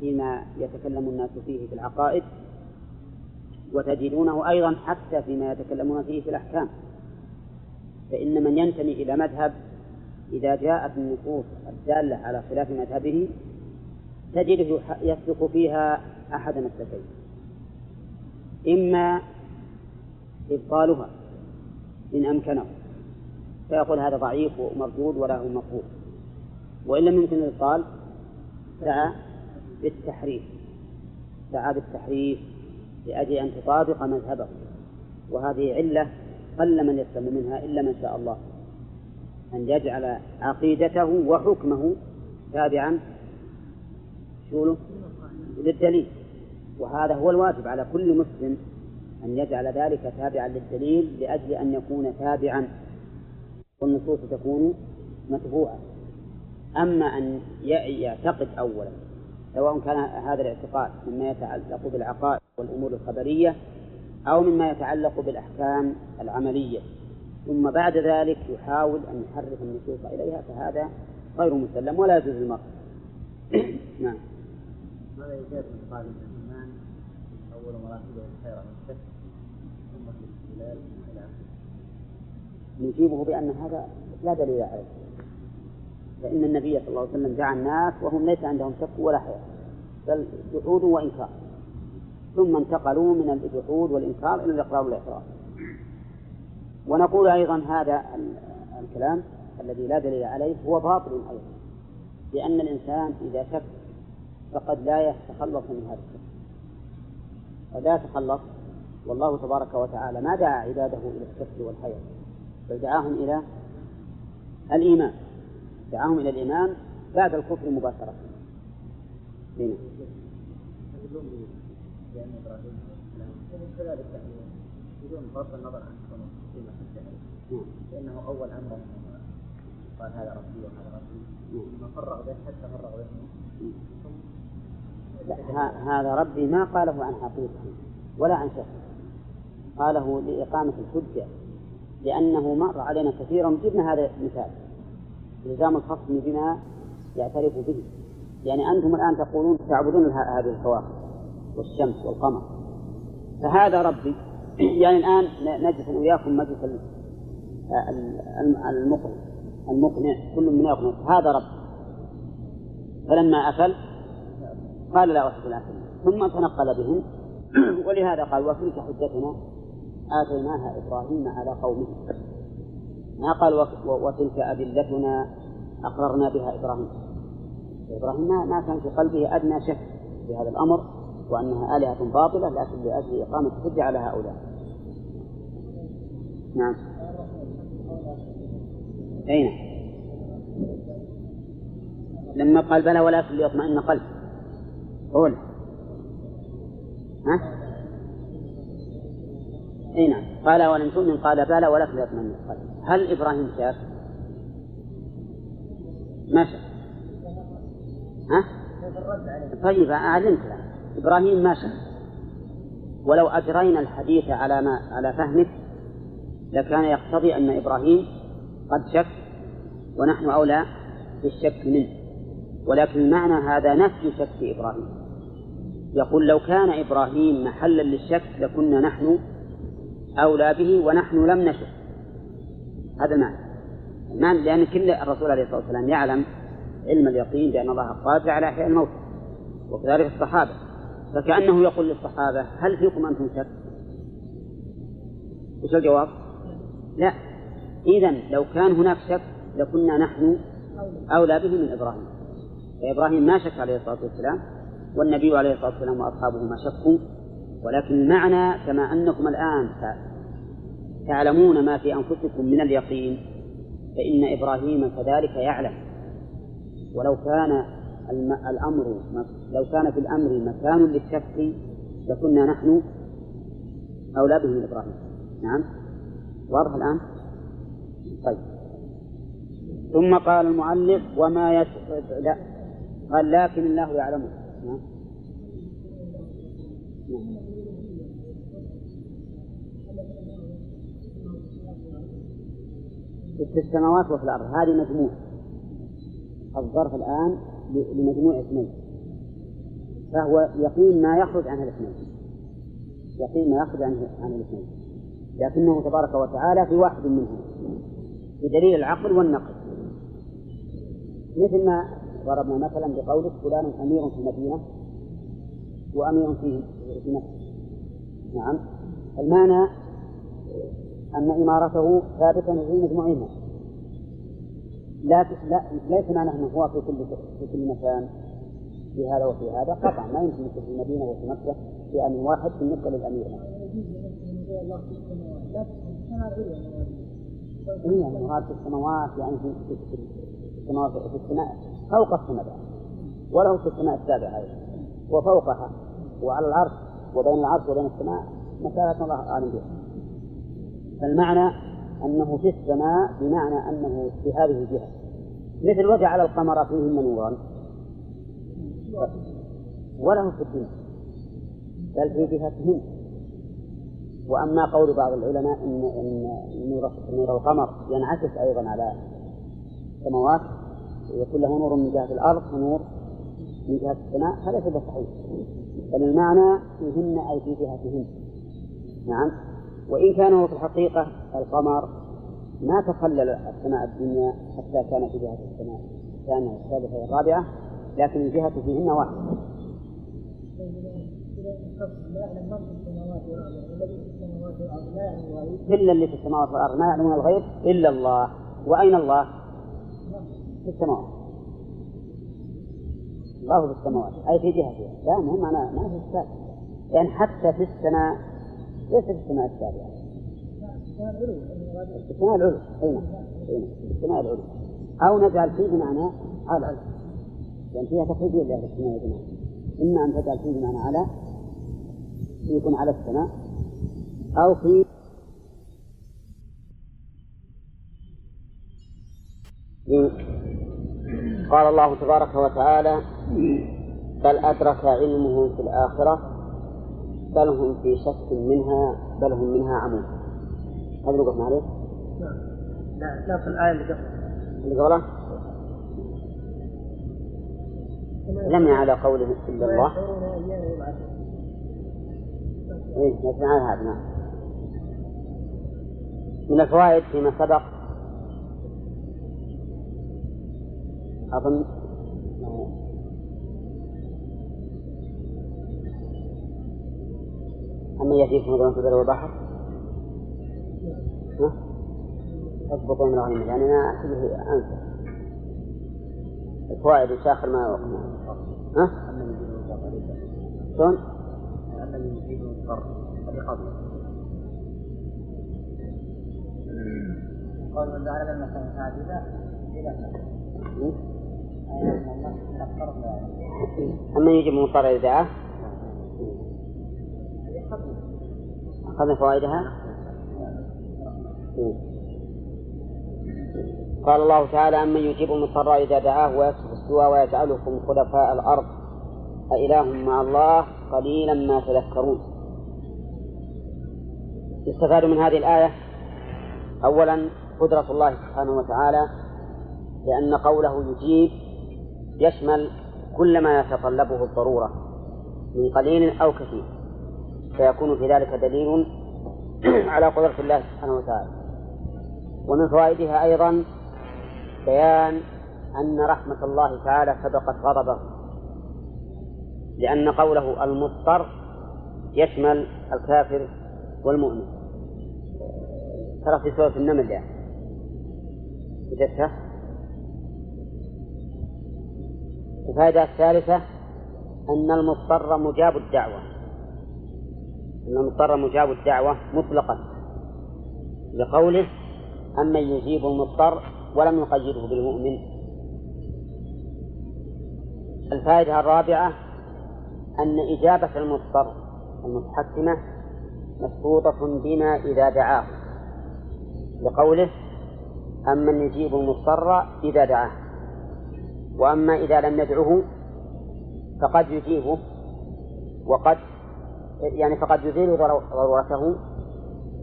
فيما يتكلم الناس فيه في العقائد وتجدونه أيضا حتى فيما يتكلمون فيه في الأحكام. فإن من ينتمي إلى مذهب إذا جاءت النصوص الدالة على خلاف مذهبه تجده يسلك فيها أحد مسلكين إما إبطالها إن أمكنه فيقول هذا ضعيف ومردود ولا هو مقبول وإن لم يمكن الإبطال سعى بالتحريف. سعى بالتحريف لأجل أن تطابق مذهبه. وهذه علة قل من يسلم منها إلا من شاء الله. أن يجعل عقيدته وحكمه تابعا. شو للدليل. وهذا هو الواجب على كل مسلم أن يجعل ذلك تابعا للدليل لأجل أن يكون تابعا. والنصوص تكون متبوعة. أما أن يعتقد أولا سواء كان هذا الاعتقاد مما يتعلق بالعقائد والأمور الخبرية أو مما يتعلق بالأحكام العملية. ثم بعد ذلك يحاول أن يحرف النصوص إليها فهذا غير مسلم ولا يجوز المرء نعم. ماذا يجاب من قال الإيمان أول مراتبه الخير من الشك ثم الاستدلال نجيبه بأن هذا لا دليل عليه. فإن النبي صلى الله عليه وسلم دعا الناس وهم ليس عندهم شك ولا حياة بل جحود وإنكار. ثم انتقلوا من الجحود والإنكار إلى الإقرار والإعتراف ونقول أيضا هذا الكلام الذي لا دليل عليه هو باطل أيضا لأن الإنسان إذا شك فقد لا يتخلص من هذا الشك. فلا تخلص والله تبارك وتعالى ما دعا عباده إلى الشك والحياة بل دعاهم إلى الإيمان. دعاهم إلى الإيمان بعد الكفر مباشرة. هنا. بدون بغض النظر عن كونه في نعم. لأنه أول أمر قال هذا ربي وهذا ربي ثم فرغ به حتى فرغ به هذا ربي ما قاله عن حقيقة ولا عن شك قاله لإقامة الحجة لأنه مر علينا كثيرا. جبنا هذا المثال إلزام الخصم بما يعترف به. يعني أنتم الآن تقولون تعبدون هذه الكواكب والشمس والقمر. فهذا ربي. يعني الآن نجلس وإياكم مجلس المقنع المقنع كل من يقنع. هذا رب فلما أفل قال لا أحب الآخرين ثم تنقل بهم. ولهذا قال وتلك حجتنا آتيناها إبراهيم على قومه. ما قال وتلك أدلتنا أقررنا بها إبراهيم. إبراهيم ما كان في قلبه أدنى شك في هذا الأمر وأنها آلهة باطلة لكن لأجل إقامة الحجة على هؤلاء. نعم. أين؟ لما قال بلى ولكن ليطمئن قلب قول. ها؟ اي نعم قال ولم تؤمن قال بلى ولكن ليطمئن قلب هل إبراهيم شاف؟ ما شاف. ها؟ طيب أعلمت إبراهيم ما شاف. ولو أجرينا الحديث على ما على فهمك لكان يقتضي أن إبراهيم قد شك ونحن أولى بالشك منه. ولكن معنى هذا نفي شك إبراهيم. يقول لو كان إبراهيم محلا للشك لكنا نحن أولى به ونحن لم نشك. هذا المعنى المعنى لأن كل الرسول عليه الصلاة والسلام يعلم علم اليقين بأن الله قادر على إحياء الموت وكذلك الصحابة فكأنه يقول للصحابة هل فيكم أنتم شك؟ وش الجواب؟ لا إذا لو كان هناك شك لكنا نحن أولى به من إبراهيم فإبراهيم ما شك عليه الصلاة والسلام والنبي عليه الصلاة والسلام وأصحابه ما شكوا ولكن المعنى كما أنكم الآن تعلمون ما في أنفسكم من اليقين فإن إبراهيم كذلك يعلم. ولو كان الأمر لو كان في الأمر مكان للشك لكنا نحن أولى به من إبراهيم. نعم؟ واضح الآن؟ طيب. ثم قال المؤلف وما يس... لا قال لكن الله يعلمه. نعم؟ في السماوات وفي الأرض. هذه مجموع. الظرف الآن لمجموع اثنين. فهو يقين ما يخرج عن الاثنين. يقين ما يخرج عن عن الاثنين. لكنه تبارك وتعالى في واحد منهم. بدليل العقل والنقل. مثل ما ضربنا مثلا بقولك فلان أمير في المدينة وأمير في في مكة نعم. المعنى أن إمارته ثابتة في مجموعهما. لا لا ليس معنى أنه هو في كل في كل مكان في هذا وفي هذا. قطعا ما يمكن يكون في المدينة وفي مكة في أمر واحد بالنسبة للأمير. إيه يعني مراد في السماوات يعني في السماوات في السماء. فوق السماء. وله في السماء السابعة أيضا. وفوقها وعلى العرش وبين العرش وبين السماء مسألة الله أعلم بها. فالمعنى أنه في السماء بمعنى أنه في هذه الجهة. مثل وجعل القمر فيهن نورا وله في الدنيا بل في جهتهن. وأما قول بعض العلماء إن إن نور نور القمر ينعكس أيضا على السماوات ويكون له نور من جهة الأرض ونور من جهة السماء فليس بصحيح بل المعنى فيهن أي في جهتهن. نعم. وإن كان هو في الحقيقة القمر ما تخلل السماء الدنيا حتى كان في جهة السماء الثانية والثالثة والرابعة لكن الجهة فيهن واحدة كل اللي في السماوات والأرض ما يعلمون الغيب إلا الله. وأين الله؟ في السماوات. الله في السماوات. أي في جهتها لا مهم أنا ما في يعني حتى في السماء ليس في السماء السابعة السماء العلو أي نعم. السماء العلو أو نجعل فيه بمعنى على لأن فيها تقييد لأهل السماء يا جماعة إما أن تجعل فيه بمعنى على يكون على السماء أو في قال الله تبارك وتعالى بل أدرك علمه في الآخرة بل هم في شك منها بل هم منها عمون هذا اللي وقفنا عليه؟ لا لا في الآية اللي قبل. اللي قبله لم على قوله إلا الله. إيه نسمع هذا نعم. من الفوائد فيما سبق. أظن. أما في البر والبحر ها؟ اضبطوا من الغنيمة يعني أنا أحسبه أنسى الفوائد وش آخر ما وقفنا ها؟ شلون؟ أن يجيب المضطر قبل قول من جعل لنا ساجدا إلى أما يجب المضطر إذا أخذنا فوائدها؟ قال الله تعالى أمن يجيب المضطر إذا دعاه ويكشف السوء ويجعلكم خلفاء الأرض أإله مع الله قليلا ما تذكرون. يستفاد من هذه الآية أولا قدرة الله سبحانه وتعالى لأن قوله يجيب يشمل كل ما يتطلبه الضرورة من قليل أو كثير. فيكون في ذلك دليل على قدرة الله سبحانه وتعالى. ومن فوائدها أيضا بيان أن رحمة الله تعالى سبقت غضبه لأن قوله المضطر يشمل الكافر والمؤمن. ترى في سورة النمل يعني. الفائدة الثالثة أن المضطر مجاب الدعوة. أن المضطر مجاب الدعوة مطلقا لقوله أمن يجيب المضطر ولم يقيده بالمؤمن. الفائدة الرابعة أن إجابة المضطر المتحكمة مشروطة بما إذا دعاه. لقوله أمن يجيب المضطر إذا دعاه. وأما إذا لم ندعه فقد يجيبه وقد يعني فقد يزيل ضرورته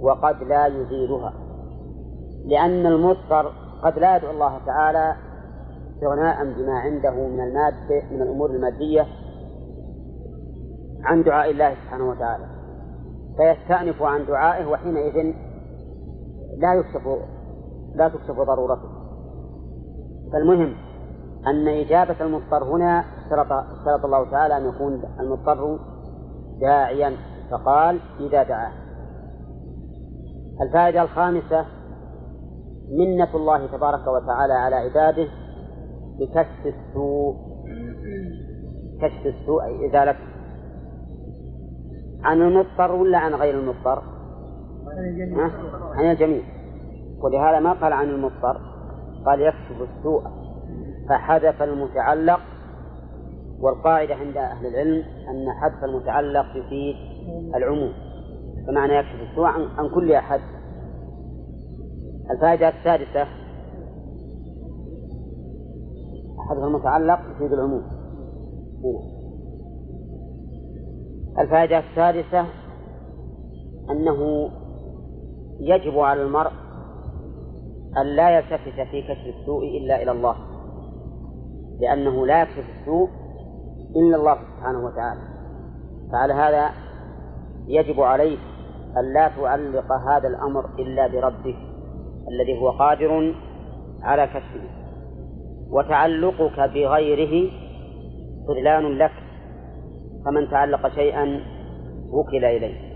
وقد لا يزيلها. لأن المضطر قد لا يدعو الله تعالى استغناء بما عنده من المادة من الأمور المادية عن دعاء الله سبحانه وتعالى. فيستأنف عن دعائه وحينئذ لا يكشف لا تكشف ضرورته. فالمهم أن إجابة المضطر هنا اشترط الله تعالى أن يكون المضطر داعيا فقال إذا دعاه. الفائدة الخامسة منة الله تبارك وتعالى على عباده بكشف السوء. كشف السوء أي إزالته. عن المضطر ولا عن غير المضطر؟ عن الجميع. ولهذا ما قال عن المضطر قال يكشف السوء فحذف المتعلق والقاعدة عند أهل العلم أن حذف المتعلق يفيد العموم فمعنى يكشف السوء عن كل أحد الفائدة السادسة حذف المتعلق يفيد العموم. الفائدة السادسة أنه يجب على المرء أن لا يلتفت في كشف السوء إلا إلى الله لأنه لا يكشف السوء إلا الله سبحانه وتعالى فعلى هذا يجب عليه أن لا تعلق هذا الأمر إلا بربه الذي هو قادر على كشفه وتعلقك بغيره خذلان لك فمن تعلق شيئا وكل إليه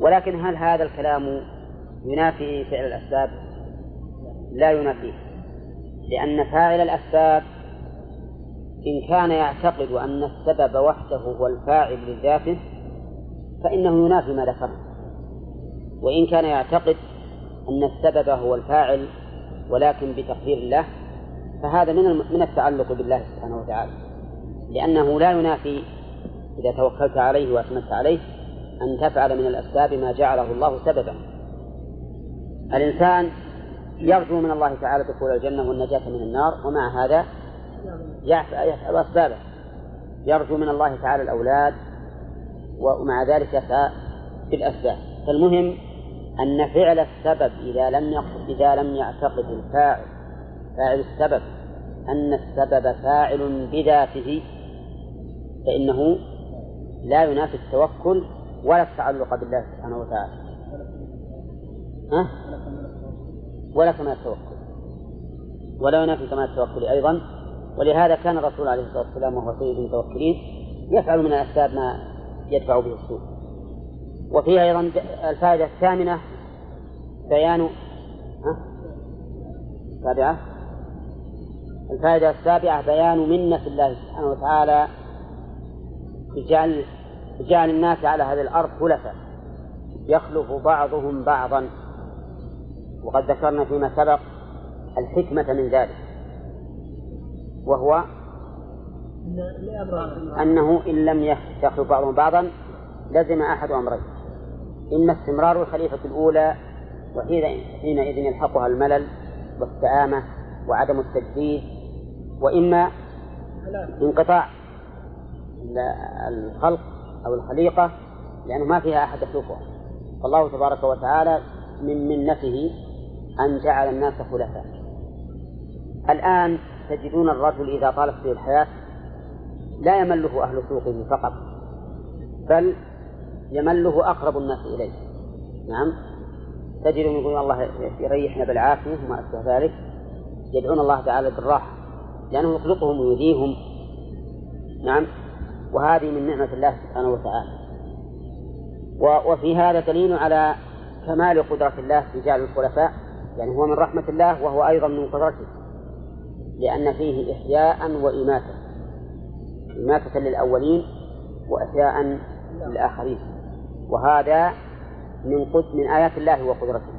ولكن هل هذا الكلام ينافي فعل الأسباب؟ لا ينافيه لأن فاعل الأسباب إن كان يعتقد أن السبب وحده هو الفاعل لذاته فإنه ينافي ما ذكرنا. وإن كان يعتقد أن السبب هو الفاعل ولكن بتقدير الله فهذا من من التعلق بالله سبحانه وتعالى. لأنه لا ينافي إذا توكلت عليه واعتمدت عليه أن تفعل من الأسباب ما جعله الله سببا. الإنسان يرجو من الله تعالى دخول الجنة والنجاة من النار ومع هذا يفعل أسبابه. يرجو من الله تعالى الأولاد ومع ذلك يسعى بالأسباب فالمهم أن فعل السبب إذا لم إذا لم يعتقد الفاعل فاعل السبب أن السبب فاعل بذاته فإنه لا ينافي التوكل ولا التعلق بالله سبحانه وتعالى. ها؟ ولا كمال التوكل. ولا ينافي كمال التوكل أيضا. ولهذا كان الرسول عليه الصلاة والسلام وهو سيد المتوكلين يفعل من الأسباب ما يدفع به السوء. وفيها أيضا الفائدة الثامنة بيان ها؟ السابعة. الفائدة السابعة بيان منة الله سبحانه وتعالى بجعل بجعل الناس على هذه الأرض خلفاء. يخلف بعضهم بعضا. وقد ذكرنا فيما سبق الحكمة من ذلك. وهو أنه إن لم يخلف بعضهم بعضا لزم أحد أمرين. إما استمرار الخليفة الأولى وحينئذ يلحقها الملل والسآمة وعدم التجديد وإما انقطاع الخلق أو الخليقة لأنه ما فيها أحد يخلقها فالله تبارك وتعالى من منته أن جعل الناس خلفاء. الآن تجدون الرجل إذا طالت به الحياة لا يمله أهل سوقه فقط بل يمله أقرب الناس إليه. نعم. تجدهم يقولون الله يريحنا بالعافية وما أشبه ذلك. يدعون الله تعالى بالراحة لأنه يخلقهم ويهديهم نعم. وهذه من نعمة الله سبحانه وتعالى. وفي هذا دليل على كمال قدرة الله في جعل الخلفاء يعني هو من رحمة الله وهو أيضا من قدرته. لأن فيه إحياء وإماتة. إماتة للأولين وإحياء للآخرين. وهذا من قد من آيات الله وقدرته.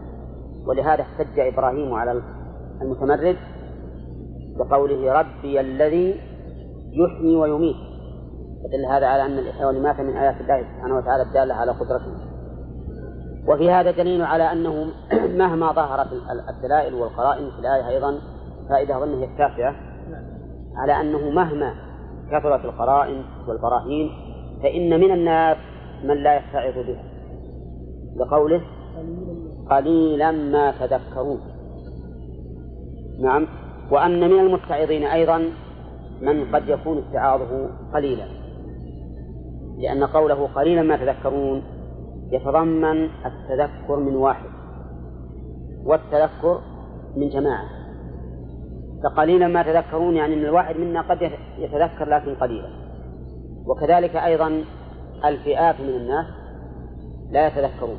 ولهذا احتج إبراهيم على المتمرد بقوله ربي الذي يحيي ويميت. فدل هذا على أن الإحياء والإماتة من آيات الله سبحانه وتعالى الدالة على قدرته. وفي هذا دليل على أنه مهما ظهرت الدلائل والقرائن في الآية أيضا فائدة أظن هي التاسعة على أنه مهما كثرت القرائن والبراهين فإن من الناس من لا يتعظ بها. لقوله قليلا ما تذكرون. نعم. وأن من المتعظين أيضا من قد يكون اتعاظه قليلا. لأن قوله قليلا ما تذكرون يتضمن التذكر من واحد والتذكر من جماعة. فقليلا ما تذكرون يعني أن الواحد منا قد يتذكر لكن قليلا. وكذلك أيضا الفئات من الناس لا يتذكرون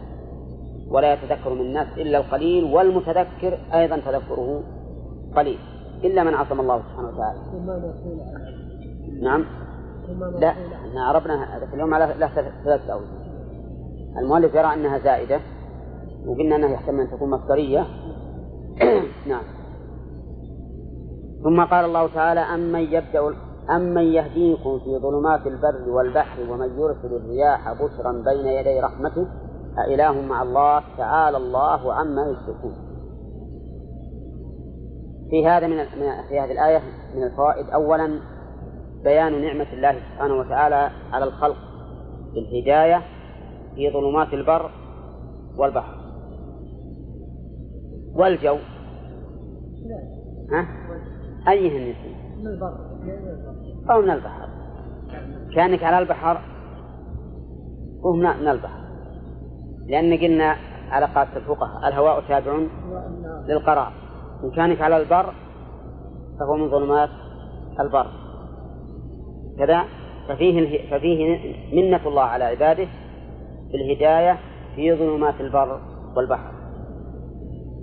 ولا يتذكر من الناس إلا القليل والمتذكر أيضا تذكره قليل إلا من عصم الله سبحانه وتعالى. نعم. لا إحنا عرفنا هذا اليوم على له ثلاثة أوجه المؤلف يرى أنها زائدة وقلنا أنها يحتمل أن تكون مصدرية. نعم. ثم قال الله تعالى أمن يبدأ أمن يهديكم في ظلمات البر والبحر ومن يرسل الرياح بشرا بين يدي رحمته أإله مع الله؟ تعالى الله عما يشركون. في هذا من في هذه الآية من الفوائد أولا بيان نعمة الله سبحانه وتعالى على الخلق بالهداية في ظلمات البر والبحر. والجو. ها؟ أيهن من البر. أو من البحر. كأنك على البحر. وهم من البحر. لأن قلنا على قاعدة الفقهاء الهواء تابع للقرار. إن كانك على البر فهو من ظلمات البر. كذا ففيه ففيه منة الله على عباده بالهداية في ظلمات البر والبحر.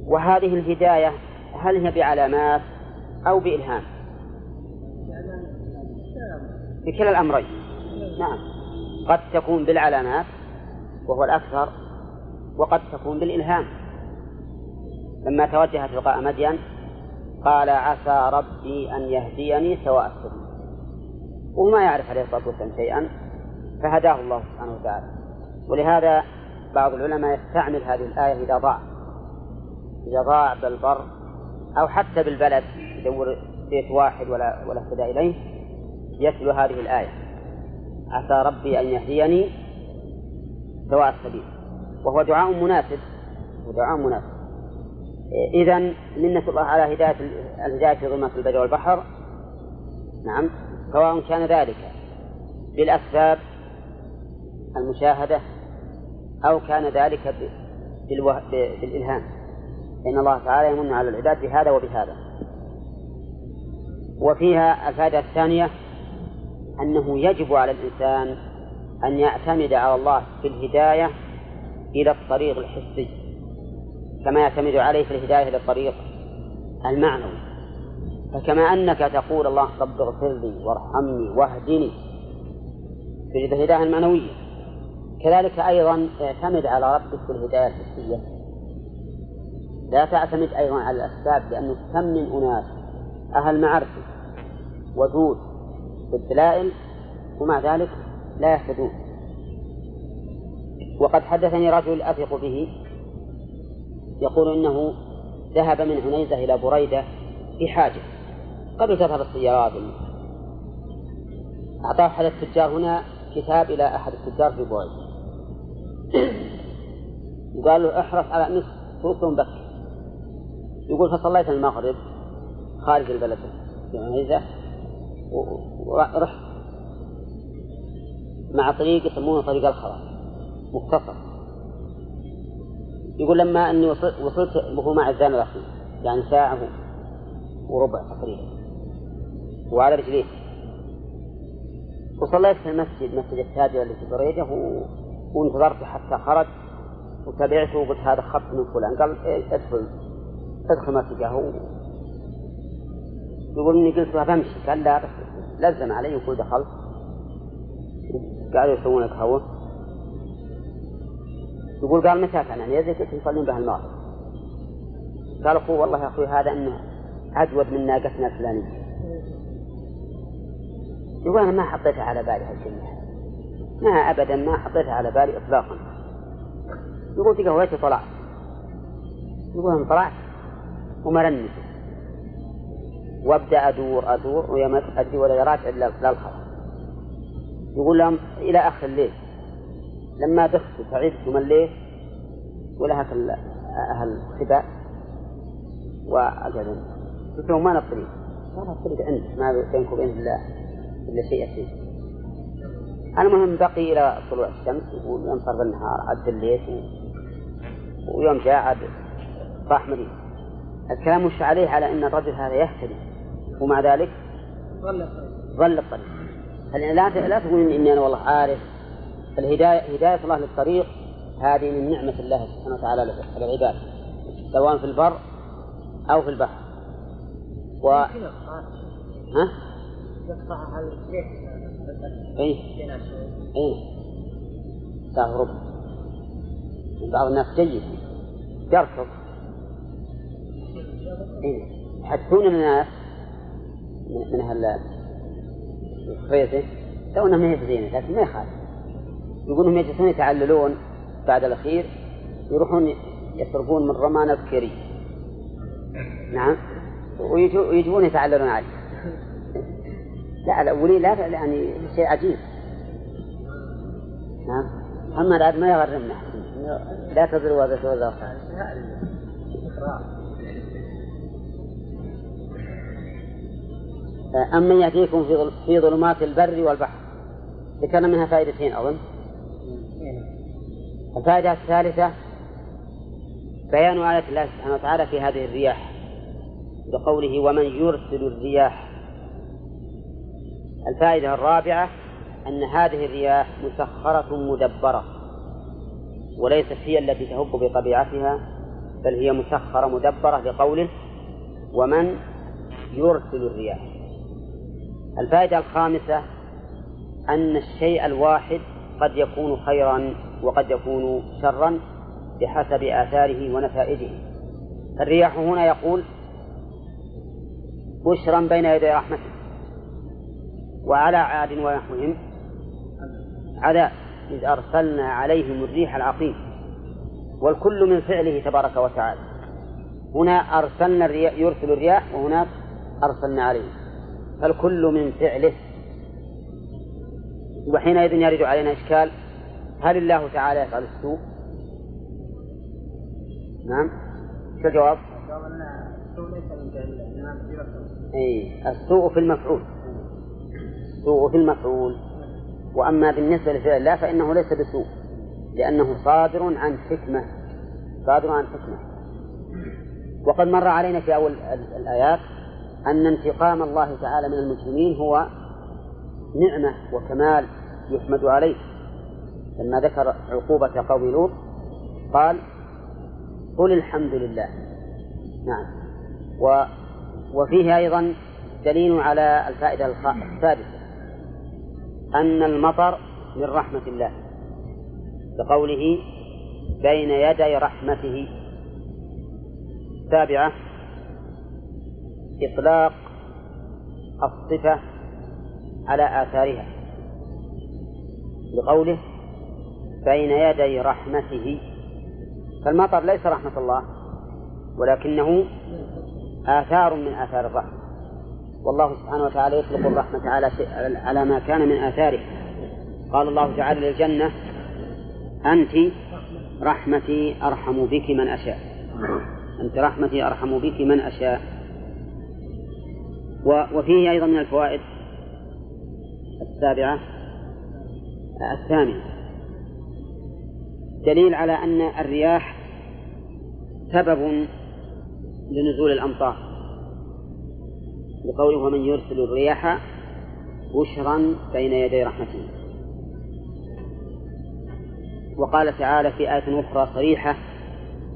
وهذه الهداية هل هي بعلامات؟ أو بإلهام. بكلا الأمرين. نعم. قد تكون بالعلامات وهو الأكثر وقد تكون بالإلهام. لما توجه تلقاء مدين قال عسى ربي أن يهديني سواء السبيل. وما يعرف عليه الصلاة والسلام شيئا فهداه الله سبحانه وتعالى. ولهذا بعض العلماء يستعمل هذه الآية إذا ضاع. إذا ضاع بالبر أو حتى بالبلد. يدور بيت واحد ولا ولا اهتدى إليه يتلو هذه الآية. عسى ربي أن يهديني سواء السبيل. وهو دعاء مناسب ودعاء مناسب. إذا منة الله على هداية الهداية في ظلمات البر والبحر. نعم. سواء كان ذلك بالأسباب المشاهدة أو كان ذلك بالإلهام. فإن الله تعالى يمن على العباد بهذا وبهذا. وفيها الفائدة الثانية أنه يجب على الإنسان أن يعتمد على الله في الهداية إلى الطريق الحسي كما يعتمد عليه في الهداية إلى الطريق المعنوي. فكما أنك تقول الله رب اغفر لي وارحمني واهدني في الهداية المعنوية كذلك أيضا اعتمد على ربك في الهداية الحسية. لا تعتمد أيضا على الأسباب لأنه كم من أناس أهل معرفة ودود بالدلائل ومع ذلك لا يهتدون. وقد حدثني رجل أثق به يقول إنه ذهب من عنيزة إلى بريدة في حاجة قبل تظهر السيارات. أعطاه أحد التجار هنا كتاب إلى أحد التجار في بريدة. وقال له احرص على نصف توصل بك يقول فصليت المغرب. خارج البلد. في عنيزة ورحت مع طريق يسمونه طريق الخرا. مختصر. يقول لما أني وصلت وهو مع الزان الاخير يعني ساعة وربع تقريبا. وعلى رجليه. وصليت في المسجد مسجد التاجر اللي في بريدة وانتظرته حتى خرج. وتابعته وقلت هذا خط من فلان. قال إيه ادخل. ادخل مسجده. يقول إني قلت له بمشي. قال لا بس لزم علي وقول دخلت. قالوا يسوون لك هوى يقول قال متى كان يعني؟ يزيد كنت يصلون به المغرب. قال اخوه والله يا أخوي هذا إنه أجود من ناقتنا الفلانية. يقول أنا ما حطيتها على بالي هالكلمة. ما ابدا ما حطيتها على بالي اطلاقا. يقول تقهويت وطلعت يقول أنا طلعت ومرنت وابدأ أدور أدور ويا ما ادري ولا راجع الا للخبر يقول لهم إلى آخر الليل. لما دخت تعبت ومليت ولها أهل خباء واجلهم قلت لهم ما الطريق؟ قال الطريق عندك ما بينك وبين الا إلا شيء يسير. المهم بقي إلى طلوع الشمس وينصرف النهار عد الليل ويوم جاء عاد راح مدينه الكلام مش عليه؟ على إن الرجل هذا يهتدي. ومع ذلك ظل ظل الطريق. لا لا تقول إني أنا والله عارف. الهدايه هداية الله للطريق هذه من نعمة الله سبحانه وتعالى على العباد. سواء في البر أو في البحر. و ها؟ اي اي ساعة وربع بعض الناس جيد. يركض إيه؟ يحدثون الناس من أهل الخريطة لو إنهم ما زينه لكن ما يخالف. يقولون يجلسون يتعللون بعد الأخير يروحون يسرقون من رمان البكيري نعم؟ ويجون يتعللون عليه. لا الاولين لا يعني شيء عجيب. نعم؟ اما العاد ما يغرمنا. لا تضر وزر وزر أمن يأتيكم في ظلمات البر والبحر ذكرنا منها فائدتين أظن. الفائدة الثالثة بيان آية الله سبحانه وتعالى في هذه الرياح بقوله ومن يرسل الرياح. الفائدة الرابعة أن هذه الرياح مسخرة مدبرة وليست هي التي تهب بطبيعتها بل هي مسخرة مدبرة لقوله ومن يرسل الرياح. الفائدة الخامسة أن الشيء الواحد قد يكون خيرا وقد يكون شرا بحسب آثاره ونتائجه. الرياح هنا يقول بشرا بين يدي رحمته وعلى عاد ونحوهم. عذاب إذ أرسلنا عليهم الريح العقيم والكل من فعله تبارك وتعالى. هنا أرسلنا الرياح يرسل الرياح وهناك أرسلنا عليهم. فالكل من فعله. وحينئذ يرد علينا إشكال هل الله تعالى يفعل السوء؟ نعم. شو الجواب؟ أي السوء في المفعول. السوء في المفعول. وأما بالنسبة لفعل الله فإنه ليس بسوء لأنه صادر عن حكمة. صادر عن حكمة. وقد مر علينا في أول الآيات أن انتقام الله تعالى من المجرمين هو نعمة وكمال يحمد عليه. لما ذكر عقوبة قوم لوط قال قل الحمد لله. نعم. و وفيه أيضا دليل على الفائدة السادسة. أن المطر من رحمة الله. كقوله بين يدي رحمته. السابعة إطلاق الصفة على آثارها. بقوله بين يدي رحمته. فالمطر ليس رحمة الله ولكنه آثار من آثار الرحمة. والله سبحانه وتعالى يطلق الرحمة على على ما كان من آثاره. قال الله تعالى للجنة أنت رحمتي أرحم بك من أشاء. أنت رحمتي أرحم بك من أشاء. وفيه أيضا من الفوائد السابعة الثامنة. دليل على أن الرياح سبب لنزول الأمطار. بقوله ومن يرسل الرياح بشرا بين يدي رحمته وقال تعالى في آية أخرى صريحة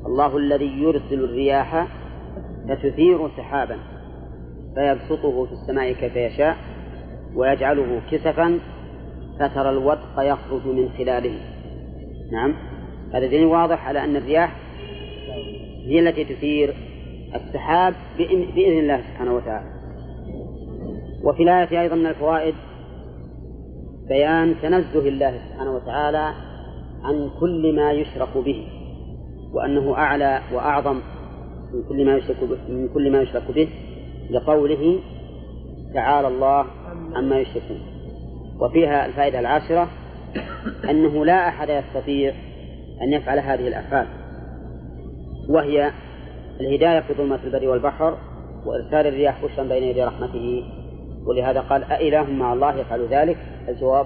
الله الذي يرسل الرياح فتثير سحابا فيبسطه في السماء كيف يشاء ويجعله كسفا فترى الودق يخرج من خلاله. نعم. هذا دليل واضح على أن الرياح هي التي تثير السحاب بإذن الله سبحانه وتعالى. وفي الآية أيضا من الفوائد بيان تنزه الله سبحانه وتعالى عن كل ما يشرك به وأنه أعلى وأعظم من كل ما يشرك به من كل ما يشرك به. لقوله تعالى الله عما يشركون. وفيها الفائدة العاشرة أنه لا أحد يستطيع أن يفعل هذه الأفعال وهي الهداية في ظلمة البر والبحر وإرسال الرياح بشرا بين يدي رحمته. ولهذا قال أإله مع الله يفعل ذلك؟ الجواب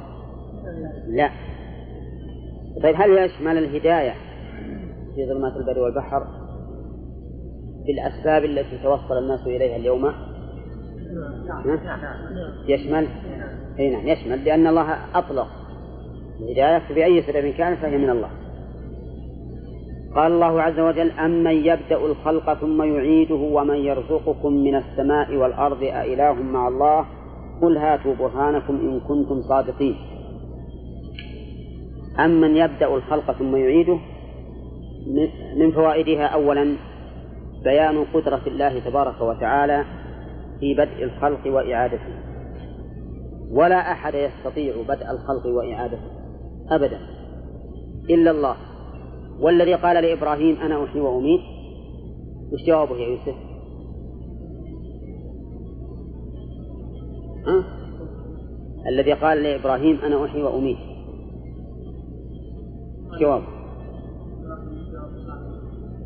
لا. طيب هل يشمل الهداية في ظلمات البر والبحر؟ بالأسباب التي توصل الناس إليها اليوم؟ يشمل؟ أي نعم يشمل لأن الله أطلق الهداية بأي سبب كانت فهي من الله. قال الله عز وجل أمن يبدأ الخلق ثم يعيده ومن يرزقكم من السماء والأرض أإله مع الله؟ قل هاتوا برهانكم إن كنتم صادقين. أمن يبدأ الخلق ثم يعيده؟ من فوائدها أولا بيان قدرة الله تبارك وتعالى في بدء الخلق وإعادته. ولا أحد يستطيع بدء الخلق وإعادته. أبدا. إلا الله. والذي قال لإبراهيم أنا أحيي وأميت. وش جوابه يا يوسف؟ ها؟ الذي قال لإبراهيم أنا أحيي وأميت. جواب.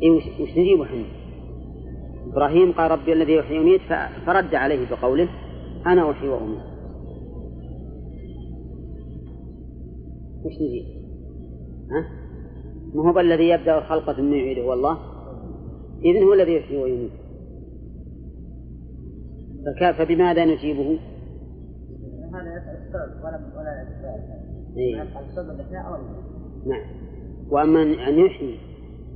إيه وش, وش نجيب إحنا؟ إبراهيم قال ربي الذي يحيي ويميت فرد عليه بقوله أنا أحيي وأميت. وش نجيب؟ ها؟ ما هو الذي يبدأ الخلق ثم يعيده؟ هو الله إذن هو الذي يحيي ويميت. فبماذا نجيبه؟ هذا يسأل السبب ولا ولا نعم. وأما أن يحيي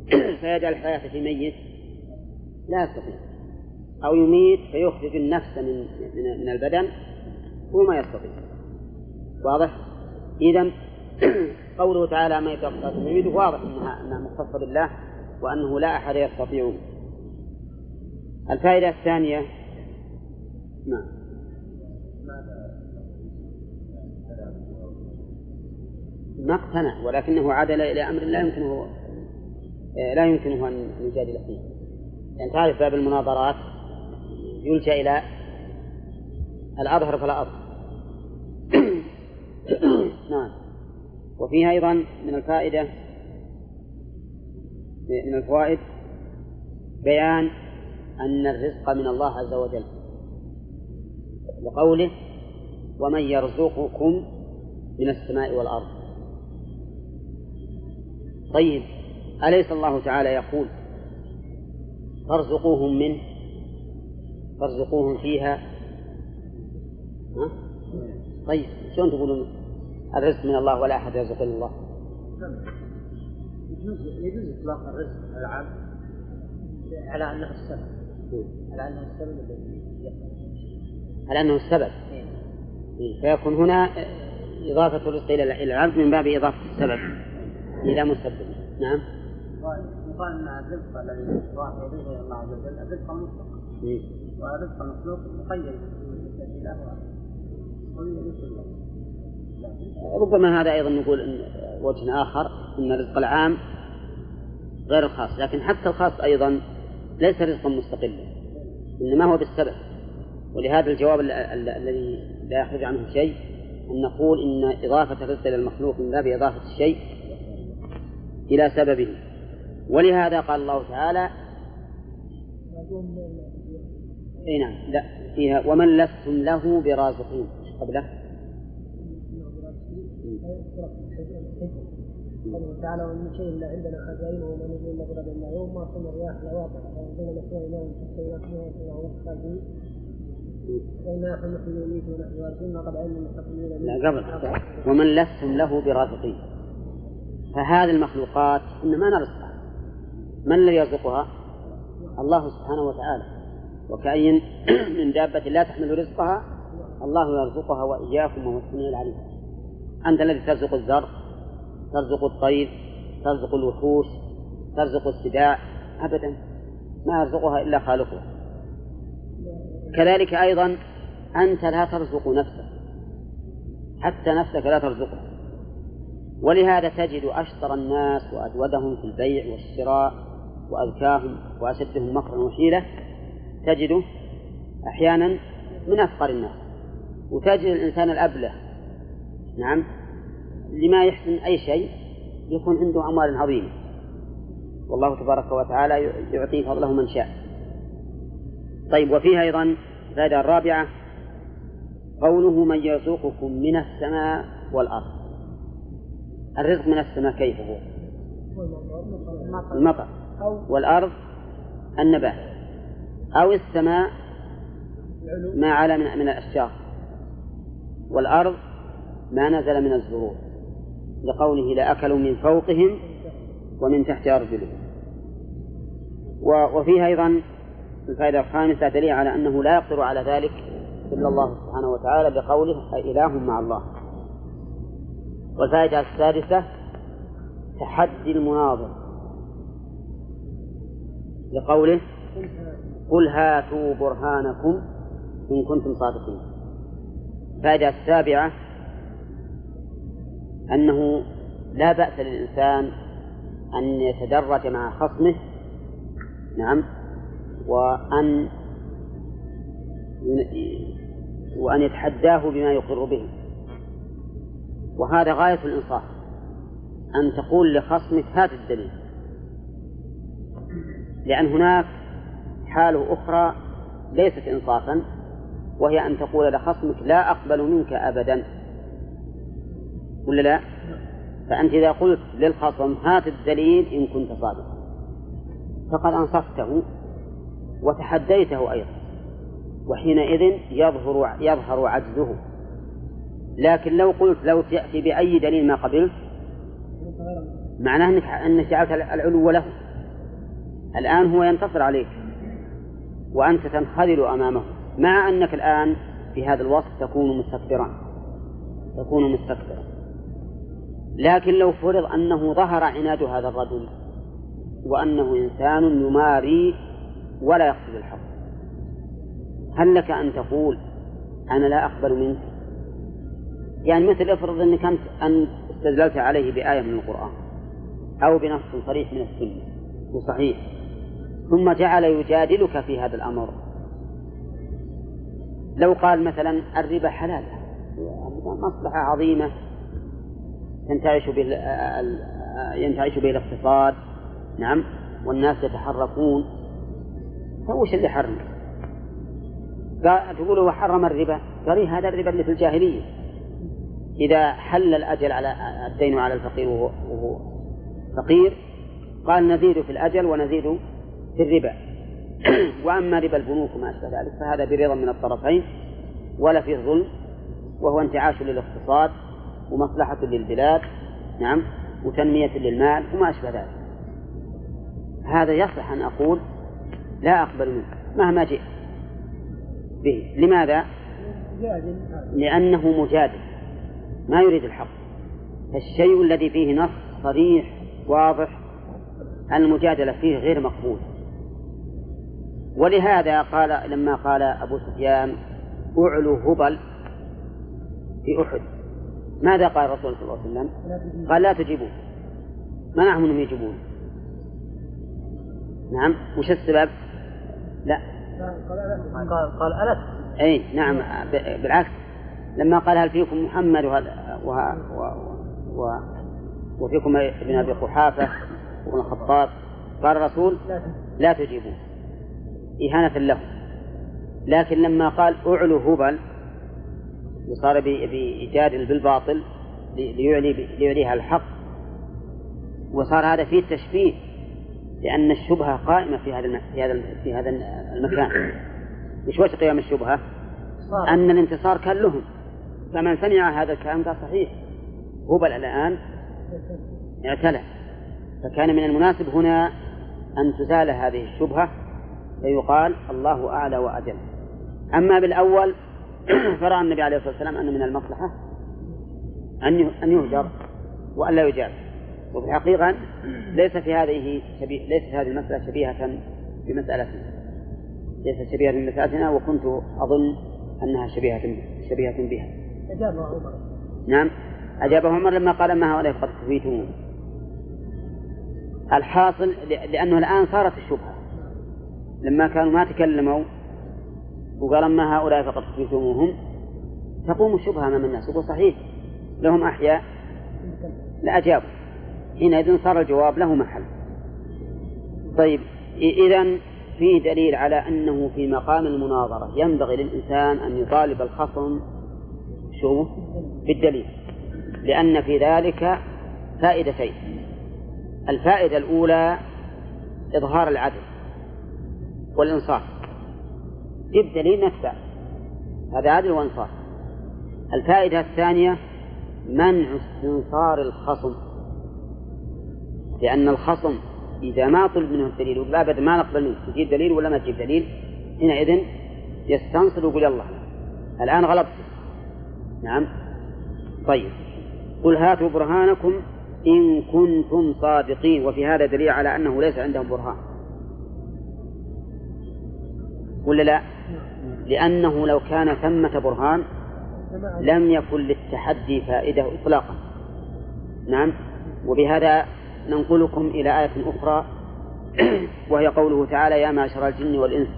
فيجعل الحياة في ميت. لا يستطيع. أو يميت فيخرج النفس من من البدن هو ما يستطيع. واضح؟ إذا قوله تعالى ما يتوقع يريد واضح انها إنها مختصة بالله وأنه لا أحد يستطيع. الفائدة الثانية. نعم. ما اقتنع ولكنه عدل إلى أمر لا يمكنه لا يمكنه أن يجادل فيه. يعني تعرف باب المناظرات يلجأ إلى الأظهر فلا أظهر. نعم. وفيها أيضا من الفائدة من الفوائد بيان أن الرزق من الله عز وجل. لقوله ومن يرزقكم من السماء والأرض. طيب أليس الله تعالى يقول فارزقوهم منه فارزقوهم فيها. ها؟ طيب شلون تقولون الرزق من الله ولا أحد يرزق إلا الله؟ يجوز يجوز إطلاق الرزق على العام على أنه السبب. على أنه السبب الذي على أنه السبب. إيه، فيكون هنا إضافة الرزق إلى العبد من باب إضافة السبب. إلى مسبب. نعم. يقال أن الرزق الذي يضيفه إلى الله عز وجل. الرزق المطلق والرزق المخلوق مقيد. بالله ربما هذا أيضا نقول إن وجه آخر أن الرزق العام غير الخاص. لكن حتى الخاص أيضا ليس رزقا مستقلا. إنما هو بالسبب. ولهذا الجواب الذي لا يخرج عنه شيء أن نقول إن إضافة الرزق إلى المخلوق من باب إضافة الشيء إلى سببه. ولهذا قال الله تعالى اي نعم لا فيها ومن لستم له برازقين. قبله تعالى ومن شيء عندنا خزائنه الا يوم ما الرياح لواقع لا قبل. ومن لستم له برازقين. فهذه المخلوقات إنما نرزقها. من الذي يرزقها؟ الله سبحانه وتعالى. وكأي من دابة لا تحمل رزقها الله يرزقها وإياكم وهو السميع العليم. أنت الذي ترزق الزرع ترزق الطير ترزق الوحوش ترزق السباع. أبدا. ما يرزقها إلا خالقها. كذلك أيضا أنت لا ترزق نفسك. حتى نفسك لا ترزقها. ولهذا تجد أشطر الناس وأجودهم في البيع والشراء وأذكاهم وأشدهم مكرا وحيلة تجده أحيانا من أفقر الناس وتجد الإنسان الأبلة. نعم. لما يحسن أي شيء يكون عنده أموال عظيمة. والله تبارك وتعالى يعطي فضله من شاء. طيب وفيها أيضا الفائدة الرابعة قوله من يرزقكم من السماء والأرض. الرزق من السماء كيف هو؟ المطر. والأرض النبات أو السماء ما على من, من الأشجار والأرض ما نزل من الزروع لقوله لأكلوا من فوقهم ومن تحت أرجلهم. وفيها أيضا الفائدة الخامسة دليل على أنه لا يقدر على ذلك إلا الله سبحانه وتعالى بقوله إله مع الله. والفائدة السادسة تحدي المناظر. لقوله قل هاتوا برهانكم إن كنتم صادقين. الفائدة السابعة أنه لا بأس للإنسان أن يتدرج مع خصمه نعم وأن وأن يتحداه بما يقر به. وهذا غاية الإنصاف أن تقول لخصمك هات الدليل. لأن هناك حال أخرى ليست إنصافا وهي أن تقول لخصمك لا أقبل منك أبدا. ولا لا؟ فأنت إذا قلت للخصم هات الدليل إن كنت صادقا. فقد أنصفته وتحديته أيضا وحينئذ يظهر يظهر عجزه. لكن لو قلت لو تأتي بأي دليل ما قبلت معناه أنك أنك جعلت العلو له. الآن هو ينتصر عليك وأنت تنخذل أمامه مع أنك الآن في هذا الوصف تكون مستكبرا تكون مستكبرا. لكن لو فرض أنه ظهر عناد هذا الرجل وأنه إنسان يماري ولا يقصد الحق هل لك أن تقول أنا لا أقبل منك؟ يعني مثل افرض أنك أنت أن استدللت عليه بآية من القرآن أو بنص صريح من السنة وصحيح. ثم جعل يجادلك في هذا الأمر. لو قال مثلا الربا حلال. مصلحة عظيمة. تنتعش به ينتعش به الاقتصاد. نعم. والناس يتحركون. فوش اللي حرم؟ تقول هو حرم الربا. قال إيه هذا الربا اللي في الجاهلية؟ إذا حل الأجل على الدين على الفقير وهو فقير قال نزيد في الأجل ونزيد في الربا. وأما ربا البنوك وما أشبه ذلك فهذا برضا من الطرفين ولا فيه ظلم وهو انتعاش للاقتصاد ومصلحة للبلاد نعم وتنمية للمال وما أشبه ذلك. هذا يصح أن أقول لا أقبل منه مهما جئت به. لماذا؟ لأنه مجادل ما يريد الحق. فالشيء الذي فيه نص صريح واضح المجادلة فيه غير مقبول. ولهذا قال لما قال أبو سفيان أعلو هبل في أحد. ماذا قال الرسول صلى الله عليه وسلم؟ قال لا تجيبون. منعهم أنهم يجيبون. نعم. وش السبب؟ لا. قال قال ألست أي نعم. بالعكس. لما قال هل فيكم محمد وهذا و... و... و... وفيكم ابن أبي قحافة وابن الخطاب قال الرسول لا تجيبون. إهانة له. لكن لما قال أعلو هبل وصار بيجادل بالباطل ليعلي ليعليها الحق وصار هذا فيه تشبيه لأن الشبهة قائمة في هذا في هذا في هذا المكان. وش وجه قيام الشبهة؟ أن الانتصار كان لهم. فمن سمع هذا الكلام قال صحيح. هبل الآن اعتلى. فكان من المناسب هنا أن تزال هذه الشبهة فيقال الله أعلى وأجل. أما بالأول فرأى النبي عليه الصلاة والسلام أن من المصلحة أن أن يهجر وأن لا يجاب وفي الحقيقة ليس في هذه شبيه ليست هذه المسألة شبيهة بمسألتنا ليست شبيهة بمسألتنا وكنت أظن أنها شبيهة شبيهة بها. أجابه عمر. نعم. أجابه عمر لما قال ما هؤلاء قد كفيتمون الحاصل لأنه الآن صارت الشبهة. لما كانوا ما تكلموا وقال أما هؤلاء فقد كفيتموهم تقوم الشبهة أمام الناس. يقول صحيح لهم أحياء لأجابوا حينئذ صار الجواب له محل. طيب إذا في دليل على أنه في مقام المناظرة ينبغي للإنسان أن يطالب الخصم. شو؟ بالدليل. لأن في ذلك فائدتين. الفائدة الأولى إظهار العدل. والإنصاف. جيب دليل نتبع هذا عدل وإنصاف. الفائدة الثانية منع استنصار الخصم. لأن الخصم إذا ما طلب منه الدليل ولا أبدا ما نقبل منه تجيب دليل ولا ما تجيب دليل حينئذ يستنصر ويقول يلا الآن غلبت نعم. طيب. قل هاتوا برهانكم إن كنتم صادقين. وفي هذا دليل على أنه ليس عندهم برهان. ولا لا؟ لأنه لو كان ثمة برهان لم يكن للتحدي فائدة إطلاقا. نعم. وبهذا ننقلكم إلى آية أخرى وهي قوله تعالى يا معشر الجن والإنس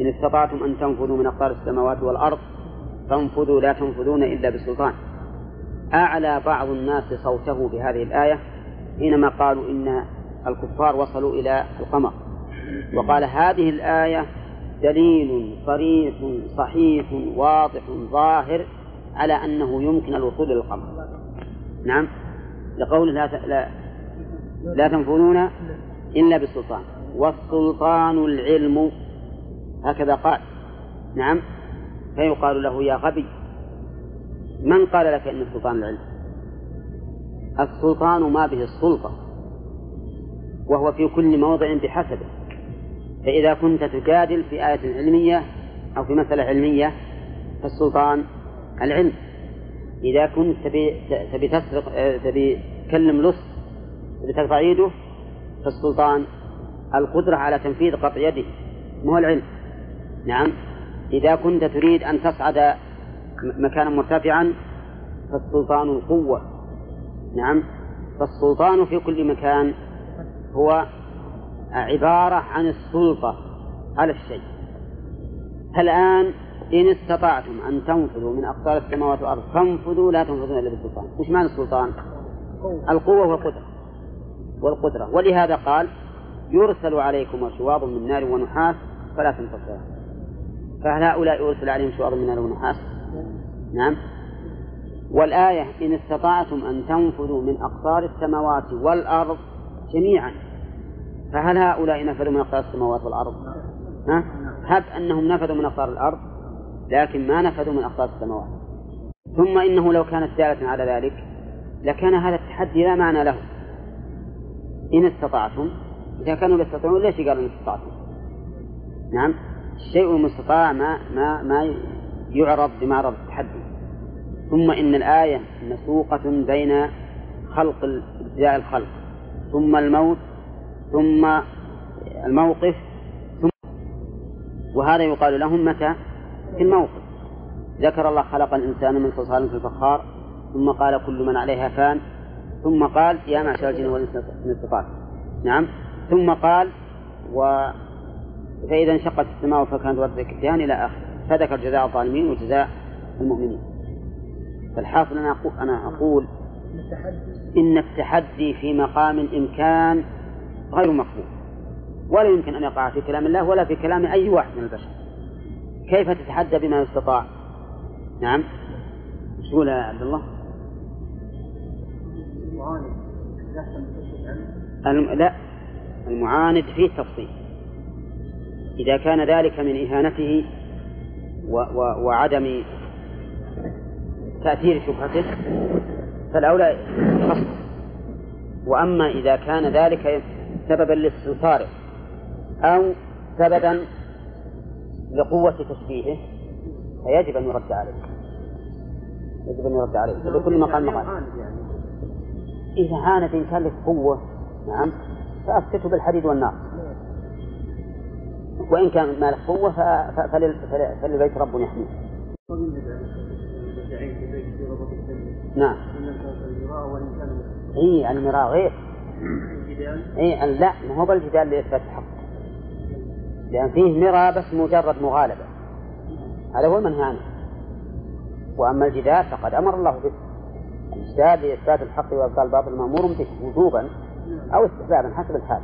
إن استطعتم أن تنفذوا من أقطار السماوات والأرض فانفذوا لا تنفذون إلا بسلطان. أعلى بعض الناس صوته بهذه الآية حينما قالوا إن الكفار وصلوا إلى القمر. وقال هذه الآية دليل صريح صحيح واضح ظاهر على أنه يمكن الوصول إلى القمر. نعم. لقول لا, لا لا تنفذون إلا بالسلطان. والسلطان العلم. هكذا قال. نعم. فيقال له يا غبي من قال لك أن السلطان العلم؟ السلطان ما به السلطة وهو في كل موضع بحسبه. فإذا كنت تجادل في آية علمية أو في مسألة علمية فالسلطان العلم. إذا كنت تبي تبي تسرق تبي تكلم لص تبي تقطع يده فالسلطان القدرة على تنفيذ قطع يده. مو العلم. نعم. إذا كنت تريد أن تصعد مكانا مرتفعا فالسلطان القوة. نعم. فالسلطان في كل مكان هو عبارة عن السلطة على الشيء. الآن إن استطعتم أن تنفذوا من أقطار السماوات والأرض فانفذوا لا تنفذون إلا بالسلطان. وش معنى السلطان؟ القوة والقدرة. والقدرة. ولهذا قال يرسل عليكم شواظ من نار ونحاس فلا تنتصرون فهل هؤلاء يرسل عليهم شواظ من نار ونحاس؟ نعم. والآية إن استطعتم أن تنفذوا من أقطار السماوات والأرض جميعا فهل هؤلاء نفذوا من أقطار السماوات والأرض؟ ها؟ هب أنهم نفذوا من أقطار الأرض لكن ما نفذوا من أقطار السماوات ثم إنه لو كانت دالة على ذلك لكان هذا التحدي لا معنى له إن استطعتم إذا كانوا لا يستطيعون ليش قالوا إن استطعتم؟ نعم الشيء المستطاع ما ما ما يعرض بمعرض التحدي ثم إن الآية مسوقة بين خلق ابتداء الخلق ثم الموت ثم الموقف ثم وهذا يقال لهم متى؟ في الموقف. ذكر الله خلق الإنسان من صلصال في الفخار ثم قال كل من عليها فان ثم قال يا معشر الجن والإنس نعم. ثم قال و فإذا انشقت السماء فكانت وردة كالدهان إلى آخره فذكر جزاء الظالمين وجزاء المؤمنين. فالحاصل أنا أقول, أنا أقول إن التحدي في مقام الإمكان غير مقبول ولا يمكن أن يقع في كلام الله ولا في كلام أي واحد من البشر. كيف تتحدى بما يستطاع؟ نعم. إيش تقول يا عبد الله؟ الم... لا. المعاند فيه تفصيل إذا كان ذلك من إهانته و... و... وعدم تأثير شبهته فالأولى خصم وأما إذا كان ذلك سببا للاستنصار أو سببا لقوة تشبيهه فيجب أن يرد عليه. يجب أن يرد عليه. فلكل مقام مقام إذا عاند إن كان له قوة نعم فأسكته بالحديد والنار. وإن كان ما له قوة فللبيت رب يحميه. نعم. اي المراء غير اي لا ما هو بالجدال لاثبات الحق لأن فيه مرى بس مجرد مغالبة. هذا هو المنهي عنه. وأما الجدال فقد أمر الله به. الجدال لإثبات الحق وإبطال الباطل مأمور به وجوبا أو استحبابا حسب الحال.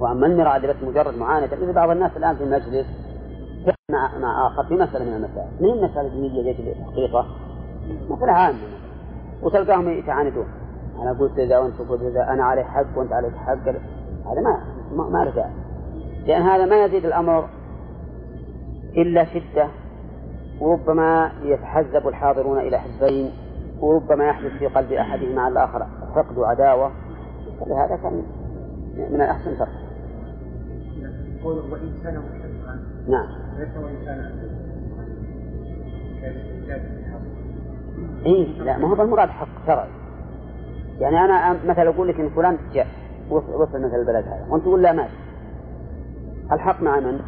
وأما المراء اللي بس مجرد معاندة مثل بعض الناس الآن في المجلس مع مع آخر في مسألة من المسائل. من المسائل دينيه يجب تحقيقها مثل عامة. وتلقاهم يتعاندون. أنا قلت إذا وأنت قلت إذا أنا علي حق وأنت عليك حق هذا ما ما, له لأن هذا ما يزيد الأمر إلا شدة وربما يتحزب الحاضرون إلى حزبين وربما يحدث في قلب أحدهما على الآخر حقد وعداوة. فلهذا كان من الأحسن ترك قول وإن كان نعم. ليس وإن كان اي لا ما هو المراد حق شرعي. يعني أنا مثلا أقول لك إن فلان جاء وصل مثل البلد هذا. وأنت تقول لا ماشي. الحق مع من؟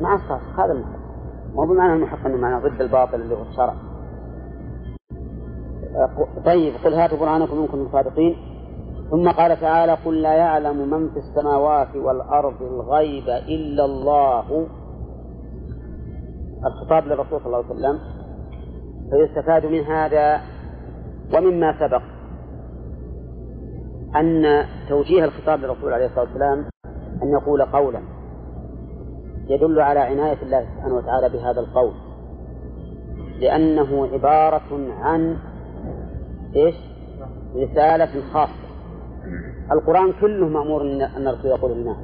مع الصادق هذا المحق. مو بمعنى المحق إنه معنى ضد الباطل اللي هو الشرع. طيب قل هاتوا برهانكم إن كنتم صادقين. ثم قال تعالى قل لا يعلم من في السماوات والأرض الغيب إلا الله. الخطاب للرسول صلى الله عليه وسلم فيستفاد من هذا ومما سبق أن توجيه الخطاب للرسول عليه الصلاة والسلام أن يقول قولا يدل على عناية الله سبحانه وتعالى بهذا القول لأنه عبارة عن إيش؟ رسالة خاصة القرآن كله مأمور أن الرسول يقول للناس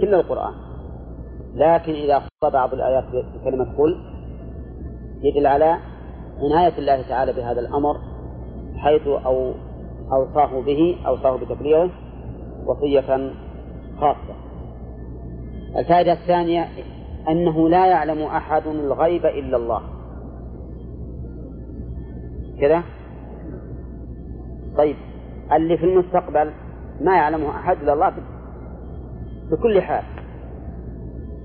كل القرآن لكن إذا خص بعض الآيات بكلمة قل يدل على عناية الله تعالى بهذا الأمر حيث أو أوصاه به أوصاه بتبليغه وصية خاصة. الفائدة الثانية أنه لا يعلم أحد الغيب إلا الله. كذا؟ طيب اللي في المستقبل ما يعلمه أحد إلا الله بكل حال.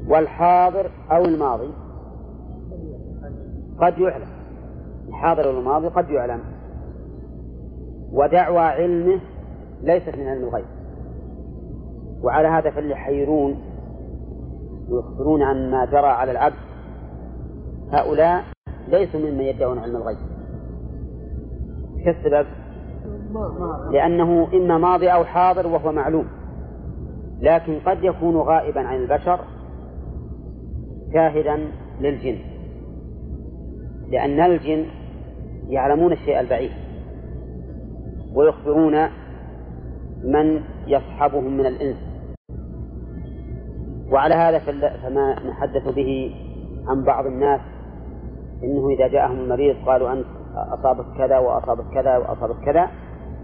والحاضر أو الماضي قد يعلم. الحاضر والماضي قد يعلم. ودعوى علمه ليست من علم الغيب. وعلى هذا فاللي يحيرون ويخبرون عن ما جرى على العبد. هؤلاء ليسوا ممن يدعون علم الغيب. كالسبب لأنه إما ماضي أو حاضر وهو معلوم. لكن قد يكون غائبا عن البشر شاهدا للجن. لأن الجن يعلمون الشيء البعيد. ويخبرون من يصحبهم من الإنس. وعلى هذا فما نحدث به عن بعض الناس إنه إذا جاءهم المريض قالوا أنت أصابك كذا وأصابك كذا وأصابك كذا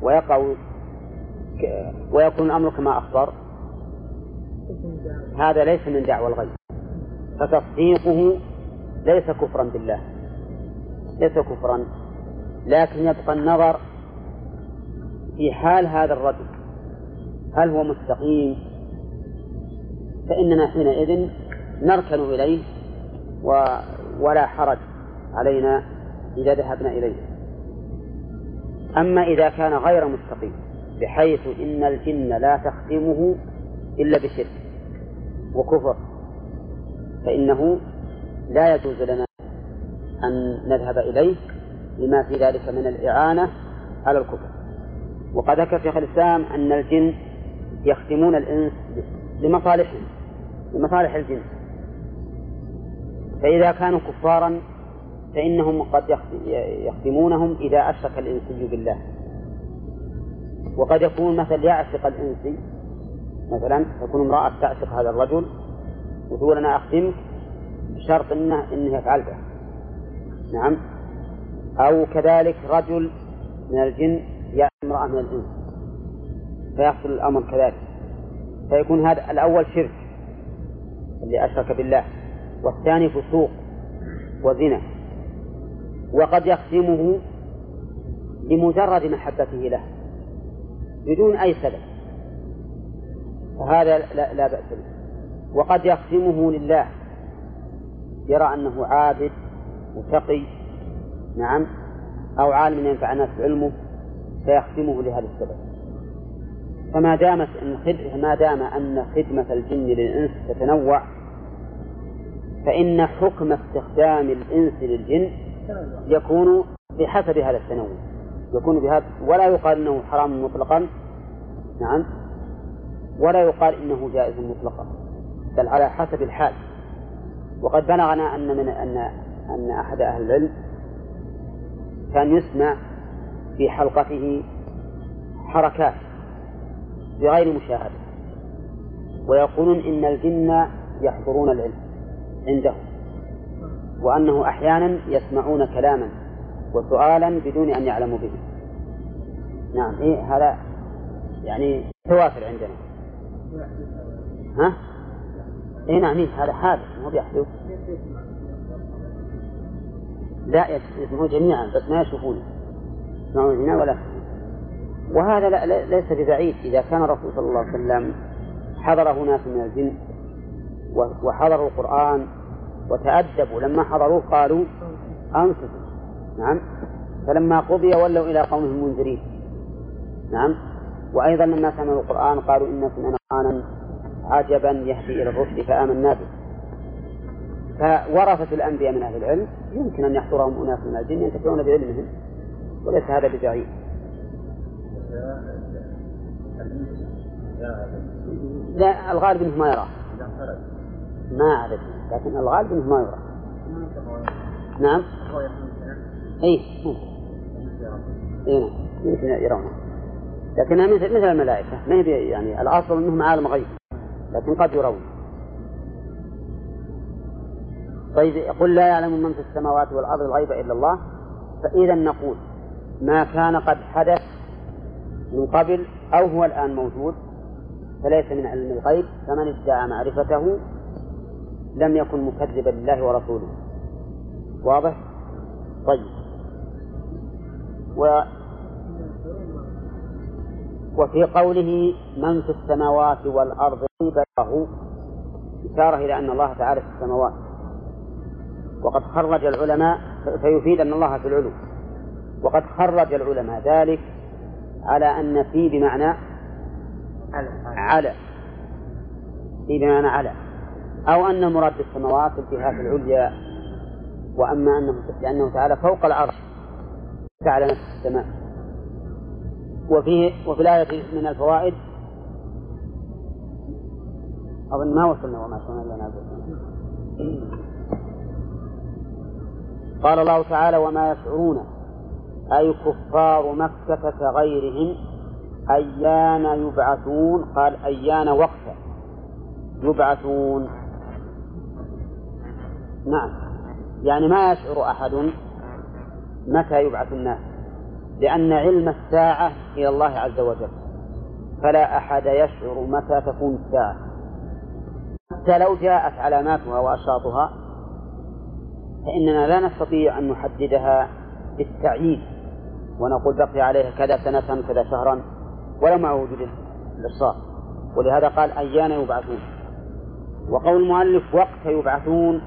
ويقع ويكون الأمر كما أخبر. هذا ليس من دعوى الغيب. فتصديقه ليس كفرا بالله. ليس كفرا لكن يبقى النظر في حال هذا الرجل هل هو مستقيم؟ فإننا حينئذ نركن إليه و ولا حرج علينا إذا ذهبنا إليه. أما إذا كان غير مستقيم بحيث إن الجن لا تخدمه إلا بشرك وكفر فإنه لا يجوز لنا أن نذهب إليه لما في ذلك من الإعانة على الكفر. وقد ذكر شيخ الإسلام أن الجن يخدمون الإنس لمصالحهم لمصالح الجن. فإذا كانوا كفارا فإنهم قد يخدمونهم إذا أشرك الإنسي بالله. وقد يكون مثل يعشق الإنسي مثلا تكون امرأة تعشق هذا الرجل وتقول أنا أخدمك بشرط إنه إنه يفعل نعم. أو كذلك رجل من الجن يأتي امرأة من الإنس. فيحصل الأمر كذلك. فيكون هذا الأول شرك اللي أشرك بالله. والثاني فسوق وزنا. وقد يختمه لمجرد محبته له بدون أي سبب. فهذا لا, لا بأس به. وقد يختمه لله يرى أنه عابد وتقي نعم أو عالم ينفع الناس بعلمه. فيختمه لهذا السبب. فما دامت أن ما دام أن خدمة الجن للإنس تتنوع فإن حكم استخدام الإنس للجن يكون بحسب هذا التنوع. يكون بهذا ولا يقال إنه حرام مطلقا نعم ولا يقال إنه جائز مطلقا بل على حسب الحال. وقد بلغنا أن من ان أن أحد أهل العلم كان يسمع في حلقته حركات بغير مشاهدة ويقولون إن الجن يحضرون العلم عنده وأنه أحيانا يسمعون كلاما وسؤالا بدون أن يعلموا به. نعم إيه هذا يعني توافر عندنا. ها؟ اي نعم إيه هذا حادث مو بيحدث؟ لا يسمعون جميعا بس ما يشوفون. يسمعون جميعا ولا. وهذا لا ليس ببعيد. إذا كان الرسول صلى الله عليه وسلم حضره ناس من الجن وحضروا القرآن وتأدبوا لما حضروه قالوا أنصتوا نعم. فلما قضي ولوا إلى قومهم منذرين نعم. وأيضا لما سمعوا القرآن قالوا إن سمعنا قرآنا عجبا يهدي إلى الرشد فآمنا به. فورثة الأنبياء من أهل العلم يمكن أن يحضرهم أناس من الجن ينتفعون بعلمهم. وليس هذا ببعيد لا الغالب إنه ما يراه. ما أعرف لكن الغالب إنه ما يرى نعم. اي اي نعم يمكن يرونه. لكنها مثل مثل الملائكة ما هي يعني الأصل أنهم عالم غيب لكن قد يرون. طيب يقول لا يعلم من في السماوات والأرض الغيب إلا الله فإذا نقول ما كان قد حدث من قبل أو هو الآن موجود فليس من علم الغيب فمن ادعى معرفته لم يكن مكذبا لله ورسوله. واضح؟ طيب. و وفي قوله من في السماوات والأرض له إشارة إلى أن الله تعالى في السماوات. وقد خرج العلماء فيفيد أن الله في العلو. وقد خرج العلماء ذلك على أن في بمعنى على. في بمعنى على. أو أن المراد بالسماوات الجهات العليا وأما أنه لأنه تعالى فوق العرش على نفس السماء. وفيه وفي الآية من الفوائد أظن ما وصلنا وما وصلنا إلى قال الله تعالى وما يشعرون أي كفار مكة كغيرهم أيان يبعثون؟ قال أيان وقتا يبعثون. نعم. يعني ما يشعر أحد متى يبعث الناس. لأن علم الساعة إلى الله عز وجل. فلا أحد يشعر متى تكون الساعة. حتى لو جاءت علاماتها وأشراطها فإننا لا نستطيع أن نحددها بالتعيين. ونقول بقي عليها كذا سنة كذا شهرا ولا مع وجود الإرصاد ولهذا قال أيان يبعثون؟ وقول المؤلف وقت يبعثون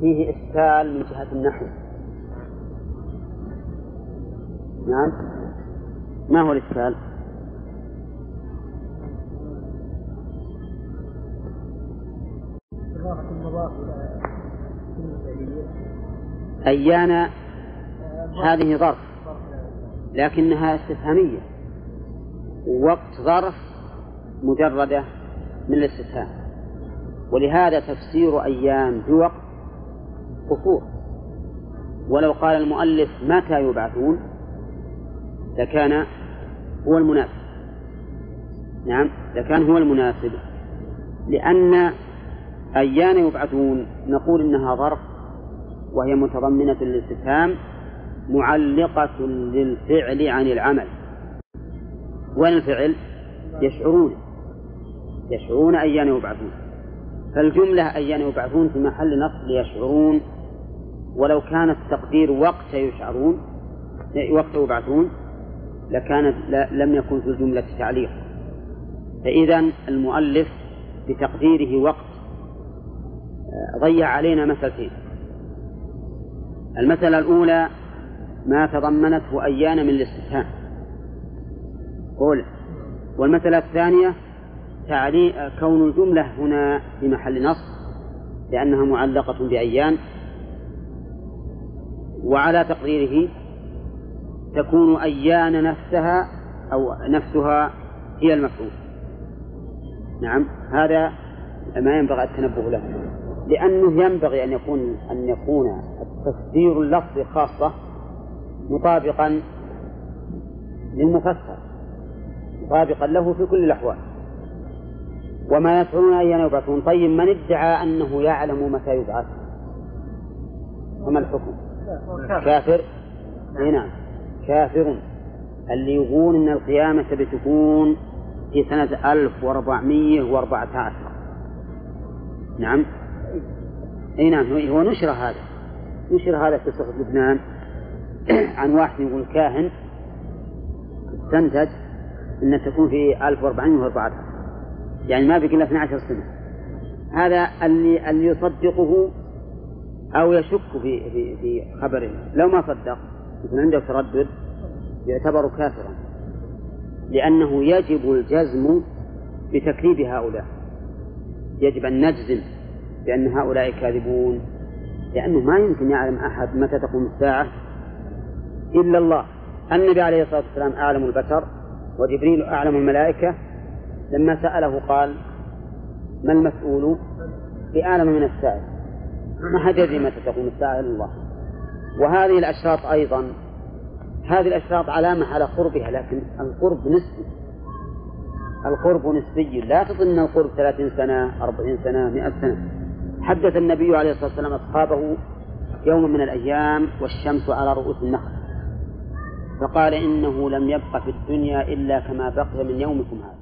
فيه إشكال من جهة النحو. نعم؟ ما هو الإشكال؟ أيان هذه ظرف. لكنها استفهامية. وقت ظرف مجردة من الاستفهام. ولهذا تفسير أيام بوقت قصور ولو قال المؤلف متى يبعثون؟ لكان هو المناسب. نعم لكان هو المناسب. لأن أيان يبعثون نقول إنها ظرف وهي متضمنة للاستفهام معلقة للفعل عن العمل. وين الفعل؟ يشعرون. يشعرون أيان يبعثون. فالجملة أيان يبعثون في محل نصب يشعرون. ولو كان التقدير وقت يشعرون وقت يبعثون لكانت لم يكن في الجملة تعليق. فإذا المؤلف بتقديره وقت آه، ضيع علينا مسألتين المسألة الأولى ما تضمنته أيان من الاستفهام. قول والمسألة الثانية تعليق كون الجملة هنا في محل نصب لأنها معلقة بأيان وعلى تقديره تكون أيان نفسها أو نفسها هي المفعول. نعم هذا ما ينبغي التنبه له لأنه ينبغي أن يكون أن يكون التفسير اللفظي خاصة مطابقا للمفسر مطابقا له في كل الأحوال. وما يشعرون أيان يبعثون طيب من ادعى أنه يعلم متى يبعث؟ فما الحكم؟ كافر؟ اي نعم. كافر. اللي يقول إن القيامة بتكون في سنة 1414 نعم. اي نعم. هو نشر هذا. نشر هذا في صحف لبنان. عن واحد يقول كاهن استنتج إن تكون في 1414 يعني ما بقي إلا 12 سنة. هذا اللي اللي يصدقه أو يشك في في في خبره. لو ما صدق يكون عنده تردد يعتبر كافرا. لأنه يجب الجزم بتكذيب هؤلاء. يجب أن نجزم بأن هؤلاء كاذبون. لأنه ما يمكن يعلم أحد متى تقوم الساعة. إلا الله. النبي عليه الصلاة والسلام أعلم البشر وجبريل أعلم الملائكة. لما سأله قال ما المسؤول بأعلم من السائل؟ ما حد يدري متى تقوم الساعة إلا الله. وهذه الأشراط أيضا هذه الأشراط علامة على قربها لكن القرب نسبي. القرب نسبي لا تظن القرب ثلاثين سنة أربعين سنة مئة سنة. حدث النبي عليه الصلاة والسلام أصحابه يوم من الأيام والشمس على رؤوس النخل. فقال إنه لم يبق في الدنيا إلا كما بقي من يومكم هذا.